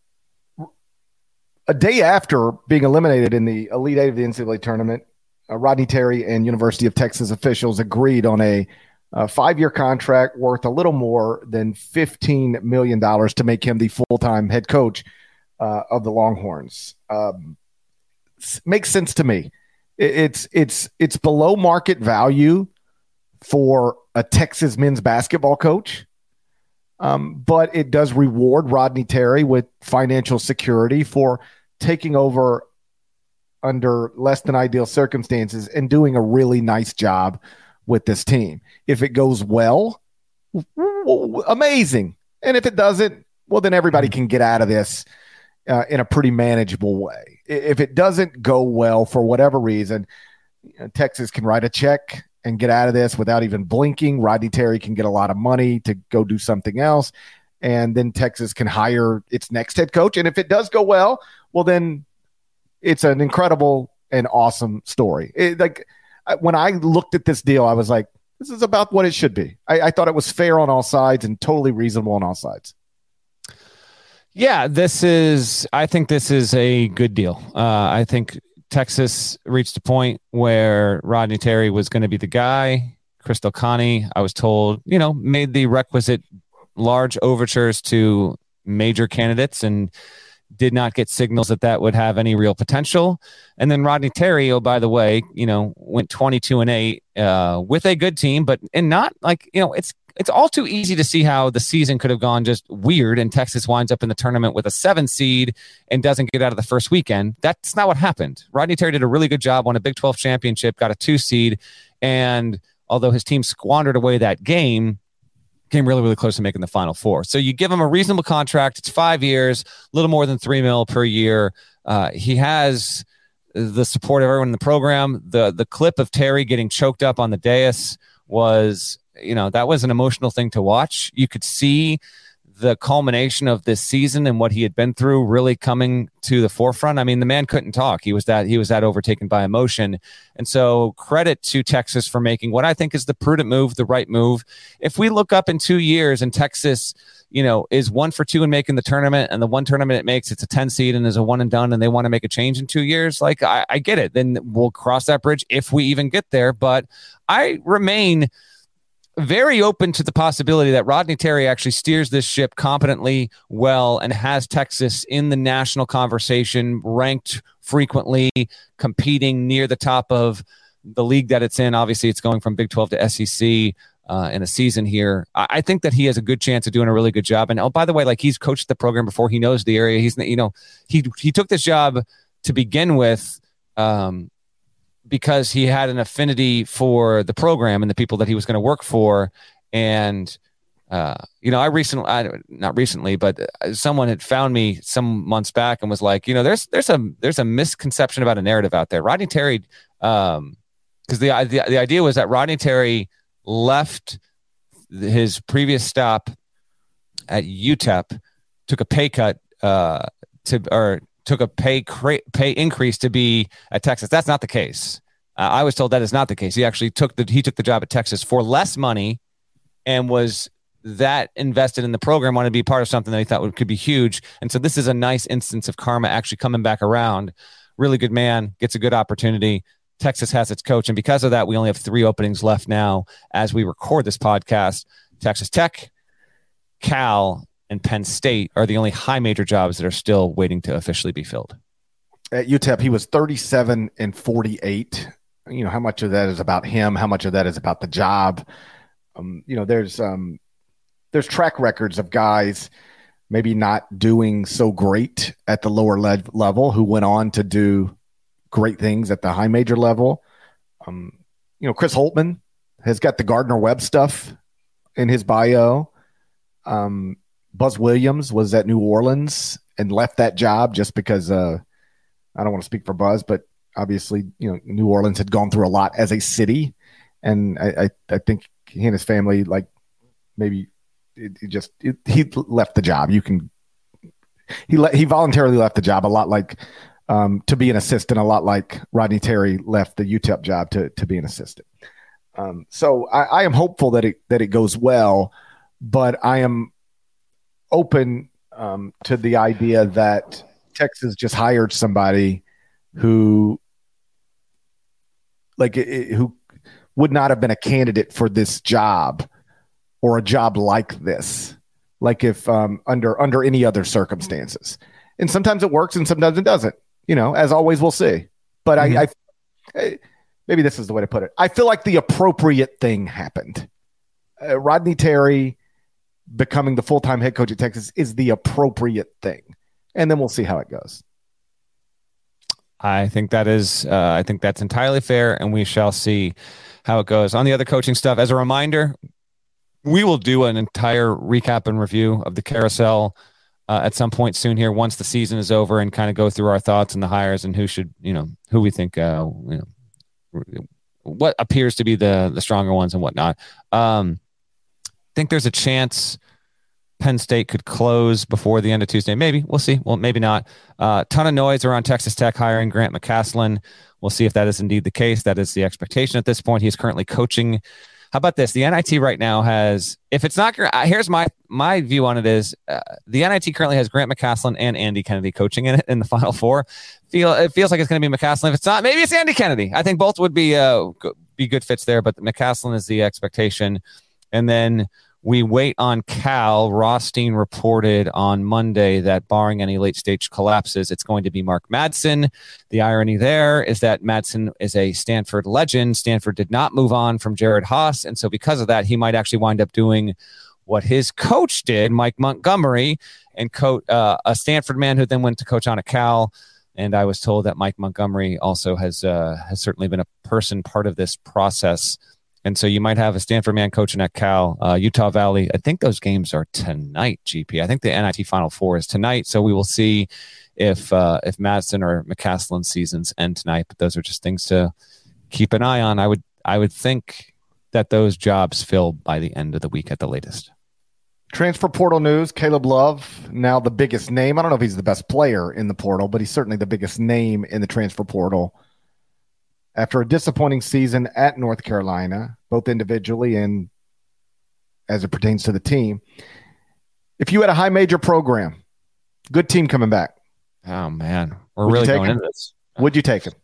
a day after being eliminated in the Elite Eight of the NCAA tournament, uh, Rodney Terry and University of Texas officials agreed on a, uh five-year contract worth a little more than $15 million to make him the full-time head coach uh, of the Longhorns. Um, makes sense to me. It- It's it's it's below market value for a Texas men's basketball coach, um, but it does reward Rodney Terry with financial security for taking over under less than ideal circumstances and doing a really nice job with this team. If it goes well, amazing. And if it doesn't, well, then everybody can get out of this uh, in a pretty manageable way. If it doesn't go well for whatever reason, Texas can write a check and get out of this without even blinking. Rodney Terry can get a lot of money to go do something else. And then Texas can hire its next head coach. And if it does go well, well, then it's an incredible and awesome story. It, like when I looked at this deal, I was like, this is about what it should be. I, I thought it was fair on all sides and totally reasonable on all sides. Yeah, this is. I think this is a good deal. Uh, I think Texas reached a point where Rodney Terry was going to be the guy. Chris Del Conte, I was told, you know, made the requisite large overtures to major candidates and did not get signals that that would have any real potential. And then Rodney Terry, oh by the way, you know, went 22 and 8 uh, with a good team, but and not like, you know, it's it's all too easy to see how the season could have gone just weird and Texas winds up in the tournament with a 7 seed and doesn't get out of the first weekend. That's not what happened. Rodney Terry did a really good job, won a Big 12 championship, got a 2 seed and although his team squandered away that game, came really, really close to making the final four. So you give him a reasonable contract. It's five years, a little more than three mil per year. Uh, he has the support of everyone in the program. The the clip of Terry getting choked up on the dais was, you know, that was an emotional thing to watch. You could see the culmination of this season and what he had been through really coming to the forefront. I mean, the man couldn't talk. He was that he was that overtaken by emotion. And so credit to Texas for making what I think is the prudent move, the right move. If we look up in 2 years and Texas, you know, is 1 for 2 in making the tournament and the one tournament it makes it's a 10 seed and is a one and done and they want to make a change in 2 years, like I, I get it. Then we'll cross that bridge if we even get there, but I remain very open to the possibility that Rodney Terry actually steers this ship competently, well, and has Texas in the national conversation, ranked frequently, competing near the top of the league that it's in. Obviously, it's going from Big 12 to SEC. Uh, in a season here, I, think that he has a good chance of doing a really good job. And oh, by the way, like he's coached the program before, he knows the area. He's you know he he took this job to begin with um, because he had an affinity for the program and the people that he was going to work for. And, uh, you know, I recently, I, not recently, but someone had found me some months back and was like, you know, there's, there's a, there's a misconception about a narrative out there. Rodney Terry, um, cause the, the, the idea was that Rodney Terry left his previous stop at UTEP, took a pay cut, uh, to, or took a pay cra- pay increase to be at Texas. That's not the case. Uh, I was told that is not the case. He actually took the he took the job at Texas for less money, and was that invested in the program. Wanted to be part of something that he thought would, could be huge. And so this is a nice instance of karma actually coming back around. Really good man gets a good opportunity. Texas has its coach, and because of that, we only have three openings left now as we record this podcast. Texas Tech, Cal, and Penn State are the only high major jobs that are still waiting to officially be filled. At UTEP, he was 37 and 48. You know, how much of that is about him? How much of that is about the job? Um, you know, there's um, there's track records of guys maybe not doing so great at the lower le- level who went on to do great things at the high major level. Um, you know, Chris Holtmann has got the Gardner Webb stuff in his bio. Um, Buzz Williams was at New Orleans and left that job just because uh, I don't want to speak for Buzz, but obviously, you know, New Orleans had gone through a lot as a city, and I I, I think he and his family like maybe it, it just it, he left the job. You can he le- he voluntarily left the job a lot like um, to be an assistant, a lot like Rodney Terry left the UTEP job to to be an assistant. Um, so I, I am hopeful that it that it goes well, but I am open um, to the idea that Texas just hired somebody who, like, it, who would not have been a candidate for this job or a job like this, like if um, under under any other circumstances. And sometimes it works, and sometimes it doesn't. You know, as always, we'll see. But mm-hmm. I, I, maybe this is the way to put it. I feel like the appropriate thing happened. Uh, Rodney Terry becoming the full time head coach at Texas is the appropriate thing. And then we'll see how it goes. I think that is, uh, I think that's entirely fair, and we shall see how it goes. On the other coaching stuff, as a reminder, we will do an entire recap and review of the carousel uh, at some point soon here once the season is over and kind of go through our thoughts and the hires and who should, you know, who we think, uh, you know, what appears to be the the stronger ones and whatnot. Um, think there's a chance Penn State could close before the end of Tuesday. Maybe we'll see. Well, maybe not. A uh, ton of noise around Texas Tech hiring Grant McCasland. We'll see if that is indeed the case. That is the expectation at this point. He's currently coaching How about this? The NIT right now has, if it's not, uh, here's my my view on it is uh, the NIT currently has Grant McCasland and Andy Kennedy coaching in it in the [laughs] Final Four. Feel it feels like it's going to be McCasland. If it's not, maybe it's Andy Kennedy. I think both would be uh, be good fits there, but McCasland is the expectation, and then we wait on Cal. Rothstein reported on Monday that barring any late stage collapses, it's going to be Mark Madsen. The irony there is that Madsen is a Stanford legend. Stanford did not move on from Jerod Haase. And so, because of that, he might actually wind up doing what his coach did, Mike Montgomery, and coach uh, a Stanford man who then went to coach on a Cal. And I was told that Mike Montgomery also has uh, has certainly been a person part of this process and so you might have a Stanford man coaching at Cal, uh, Utah Valley. I think those games are tonight, GP. I think the NIT Final Four is tonight. So we will see if uh, if Madsen or McCasland seasons end tonight. But those are just things to keep an eye on. I would I would think that those jobs fill by the end of the week at the latest. Transfer portal news Caleb Love, now the biggest name. I don't know if he's the best player in the portal, but he's certainly the biggest name in the transfer portal after a disappointing season at North Carolina, both individually and as it pertains to the team. If you had a high major program, good team coming back. Oh man, we're Would really going him? into this. Would you take him?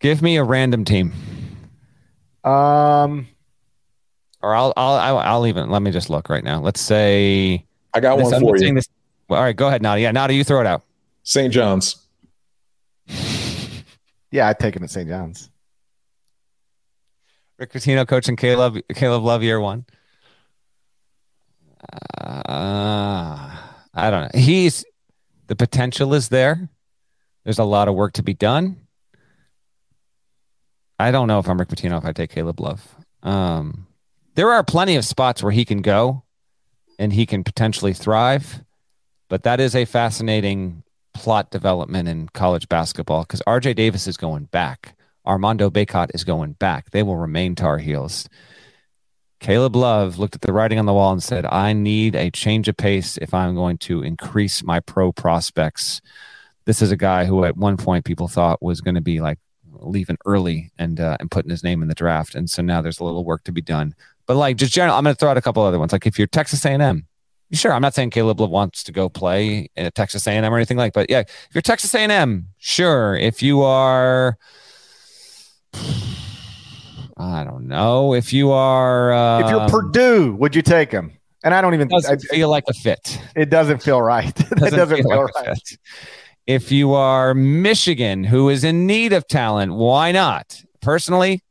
Give me a random team. Um, or I'll I'll I'll, I'll even let me just look right now. Let's say I got this, one for you. This, well, all right, go ahead, Nata. Yeah, Nata, you throw it out. St. John's. Yeah, I'd take him at St. John's. Rick Pitino coaching Caleb Caleb Love year one. Uh, I don't know. He's the potential is there. There's a lot of work to be done. I don't know if I'm Rick Pitino if I take Caleb Love. Um, there are plenty of spots where he can go and he can potentially thrive, but that is a fascinating plot development in college basketball because RJ Davis is going back. Armando Bacot is going back. They will remain Tar Heels. Caleb Love looked at the writing on the wall and said, I need a change of pace if I'm going to increase my pro prospects. This is a guy who at one point people thought was going to be like leaving early and uh, and putting his name in the draft. And so now there's a little work to be done. But like just general, I'm going to throw out a couple other ones. Like if you're Texas A&M, Sure, I'm not saying Caleb wants to go play at Texas A&M or anything like, but yeah, if you're Texas A&M, sure. If you are, I don't know. If you are, um, if you're um, Purdue, would you take him? And I don't even doesn't I, feel like a fit. It doesn't feel right. [laughs] it doesn't, doesn't feel, feel like right. If you are Michigan, who is in need of talent, why not? Personally,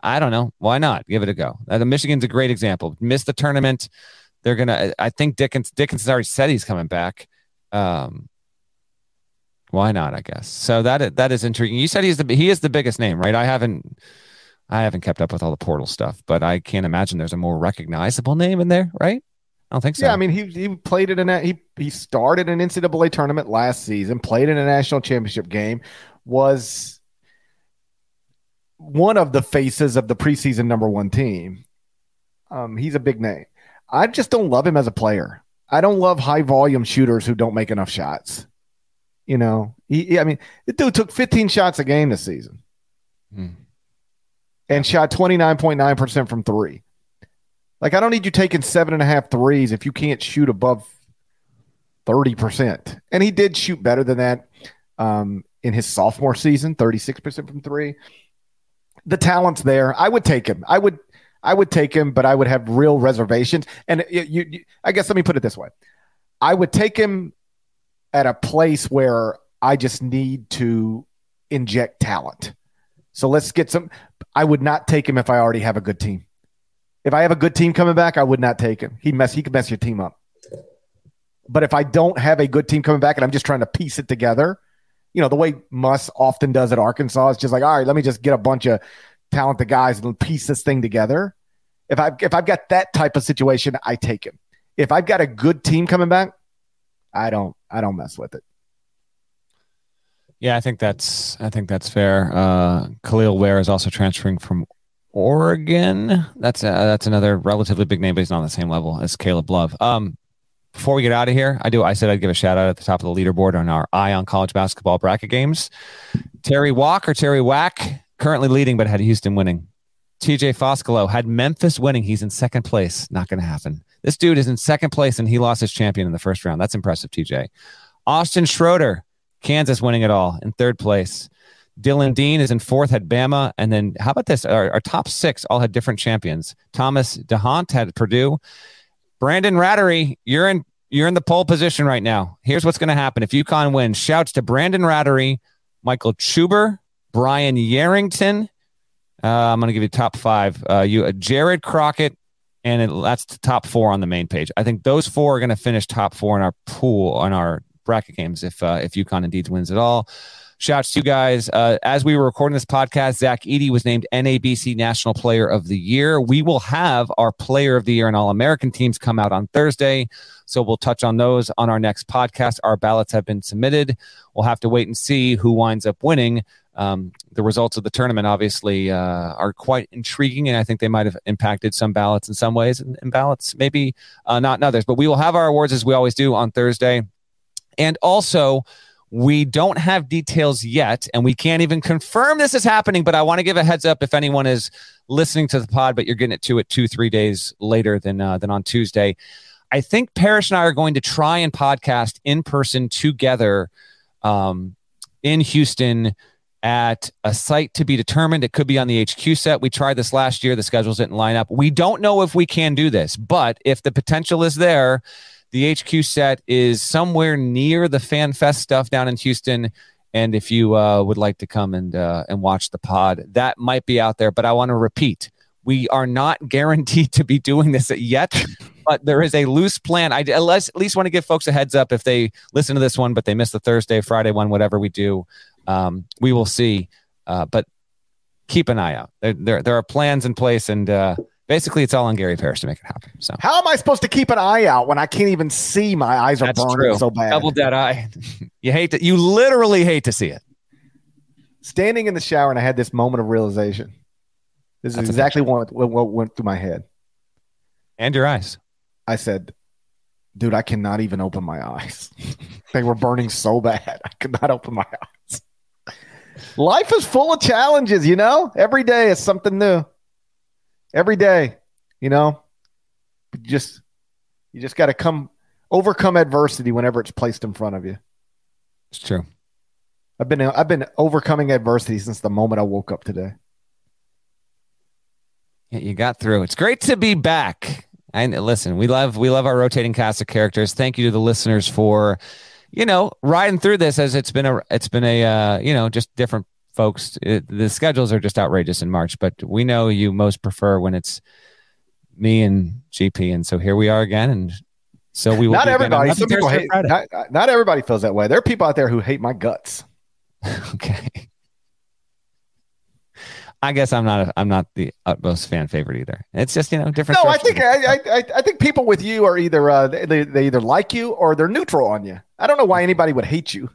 I don't know. Why not? Give it a go. Uh, Michigan's a great example. Missed the tournament they're gonna. I think Dickens Dickens already said he's coming back. Um, why not? I guess so. That that is intriguing. You said he's the he is the biggest name, right? I haven't I haven't kept up with all the portal stuff, but I can't imagine there's a more recognizable name in there, right? I don't think so. Yeah, I mean he he played in a he he started an NCAA tournament last season, played in a national championship game, was one of the faces of the preseason number one team. Um, he's a big name. I just don't love him as a player. I don't love high volume shooters who don't make enough shots. You know, he, I mean, the dude took 15 shots a game this season hmm. and shot 29.9% from three. Like, I don't need you taking seven and a half threes if you can't shoot above 30%. And he did shoot better than that um, in his sophomore season, 36% from three. The talent's there. I would take him. I would I would take him, but I would have real reservations. And you, you, you, I guess let me put it this way: I would take him at a place where I just need to inject talent. So let's get some. I would not take him if I already have a good team. If I have a good team coming back, I would not take him. He mess. He could mess your team up. But if I don't have a good team coming back and I'm just trying to piece it together, you know, the way Muss often does at Arkansas, it's just like, all right, let me just get a bunch of talented guys and piece this thing together. If I've if I've got that type of situation, I take him. If I've got a good team coming back, I don't I don't mess with it. Yeah, I think that's I think that's fair. Uh, Kel'el Ware is also transferring from Oregon. That's a, that's another relatively big name, but he's not on the same level as Caleb Love. Um, before we get out of here, I do. I said I'd give a shout out at the top of the leaderboard on our Eye on College Basketball bracket games. Terry Walk or Terry Wack currently leading, but had Houston winning. TJ Foscolo had Memphis winning. He's in second place. Not going to happen. This dude is in second place and he lost his champion in the first round. That's impressive, TJ. Austin Schroeder, Kansas winning it all in third place. Dylan Dean is in fourth, had Bama. And then how about this? Our, our top six all had different champions. Thomas DeHont had Purdue. Brandon Rattery, you're in you're in the pole position right now. Here's what's going to happen if UConn wins. Shouts to Brandon Rattery, Michael Chuber, Brian Yarrington. Uh, I'm going to give you top five. Uh, you, uh, Jared Crockett, and it, that's the top four on the main page. I think those four are going to finish top four in our pool on our bracket games if uh, if UConn indeed wins it all. Shouts to you guys. Uh, as we were recording this podcast, Zach Edey was named NABC National Player of the Year. We will have our Player of the Year and All American teams come out on Thursday. So we'll touch on those on our next podcast. Our ballots have been submitted. We'll have to wait and see who winds up winning. Um, the results of the tournament obviously uh, are quite intriguing, and I think they might have impacted some ballots in some ways, and, and ballots maybe uh, not in others. But we will have our awards as we always do on Thursday. And also, we don't have details yet, and we can't even confirm this is happening. But I want to give a heads up if anyone is listening to the pod, but you're getting it to it two, three days later than uh, than on Tuesday. I think Parrish and I are going to try and podcast in person together um, in Houston at a site to be determined. It could be on the HQ set. We tried this last year. The schedules didn't line up. We don't know if we can do this, but if the potential is there, the HQ set is somewhere near the Fan Fest stuff down in Houston. And if you uh, would like to come and uh, and watch the pod, that might be out there. But I want to repeat, we are not [laughs] guaranteed to be doing this yet. But there is a loose plan. I at least, at least want to give folks a heads up if they listen to this one, but they miss the Thursday, Friday one, whatever we do. Um, we will see. Uh, but keep an eye out. There, there, there are plans in place, and uh, basically it's all on Gary Parrish to make it happen. So how am I supposed to keep an eye out when I can't even see my eyes are That's burning true. so bad? Double dead eye. [laughs] you hate to you literally hate to see it. Standing in the shower and I had this moment of realization. This is That's exactly what, what went through my head. And your eyes. I said, dude, I cannot even open my eyes. [laughs] they were burning so bad. I could not open my eyes. Life is full of challenges, you know? Every day is something new every day, you know, just you just got to come overcome adversity whenever it's placed in front of you. It's true. I've been I've been overcoming adversity since the moment I woke up today. Yeah, you got through. It's great to be back. And listen, we love we love our rotating cast of characters. Thank you to the listeners for, you know, riding through this as it's been a it's been a uh, you know just different folks, it, the schedules are just outrageous in March, but we know you most prefer when it's me and GP. And so here we are again. And so we will not everybody. Some people hate, not, not everybody feels that way. There are people out there who hate my guts. [laughs] okay. I guess I'm not. A, I'm not the utmost fan favorite either. It's just you know different. No, I think I, I, I think people with you are either uh, they, they either like you or they're neutral on you. I don't know why anybody would hate you.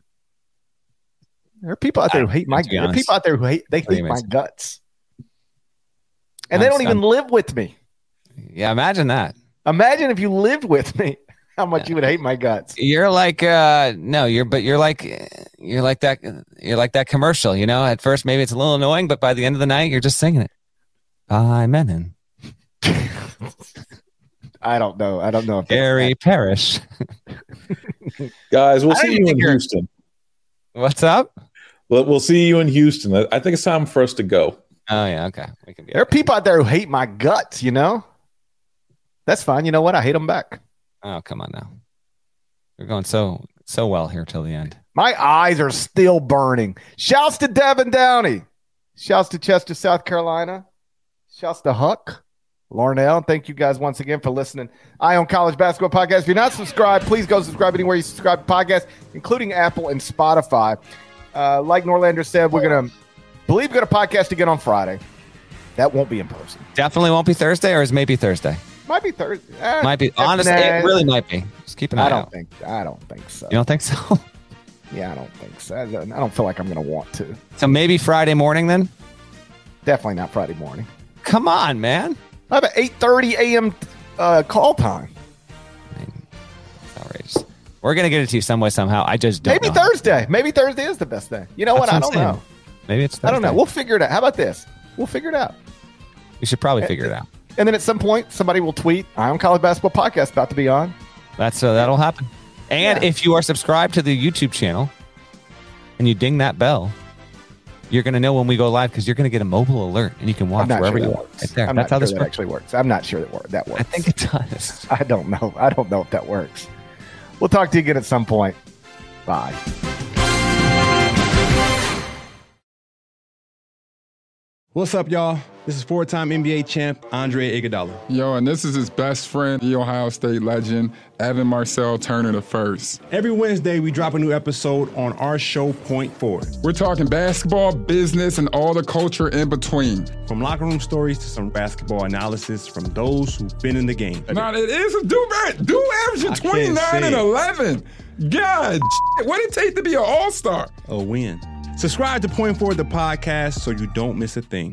There are people out there who hate my. There are people out there who hate. They hate my guts, and I'm, they don't even I'm, live with me. Yeah, imagine that. Imagine if you lived with me, [laughs] how much yeah. you would hate my guts. You're like, uh no, you're, but you're like, you're like that. You're like that commercial. You know, at first maybe it's a little annoying, but by the end of the night, you're just singing it. By Mennen. [laughs] I don't know. I don't know. If Gary Parrish. [laughs] Guys, we'll see you in Houston. What's up? Well, we'll see you in Houston. I think it's time for us to go. Oh yeah, okay. there are people out there who hate my guts. You know, that's fine. You know what? I hate them back. Oh come on now. You're going so so well here till the end. My eyes are still burning. Shouts to Devin Downey. Shouts to Chester, South Carolina. Shouts to Huck. Larnell, thank you guys once again for listening. Eye on College Basketball Podcast. If you're not subscribed, please go subscribe anywhere you subscribe to podcasts, including Apple and Spotify. Uh, like Norlander said, we're gonna believe we're gonna podcast again on Friday. That won't be in person. Definitely won't be Thursday, or is maybe Thursday. Might be Thursday. Eh, might be. Honestly, it really might be. Just keep an eye I don't out. think. I don't think so. You don't think so? [laughs] yeah, I don't think so. I don't feel like I'm gonna want to. So maybe Friday morning then. Definitely not Friday morning. Come on, man. I have an 8:30 a.m. Uh, call time. outrageous. We're gonna get it to you some way somehow. I just don't. Maybe Thursday. Maybe Thursday is the best day. You know what? what I don't saying. know. Maybe it's. I don't know. We'll figure it out. How about this? We'll figure it out. we should probably figure it out. And then at some point, somebody will tweet, Eye on College Basketball Podcast about to be on. That's uh, that'll happen. And Yeah. if you are subscribed to the YouTube channel and you ding that bell, you're going to know when we go live because you're going to get a mobile alert and you can watch wherever sure you want. Right there. I'm That's not how sure this that works. actually works. I'm not sure that, wor- that works. I think it does. [laughs] I don't know. I don't know if that works. We'll talk to you again at some point. Bye. What's up, y'all? This is four-time NBA champ Andre Iguodala. Yo, and this is his best friend, the Ohio State legend, Evan Marcel Turner the first. Every Wednesday, we drop a new episode on our show Point Forward. We're talking basketball, business, and all the culture in between. From locker room stories to some basketball analysis from those who've been in the game. Now it is a do do averaging 29 and 11. God, what it take to be an all-star? A win. Subscribe to Point Forward, the podcast, so you don't miss a thing.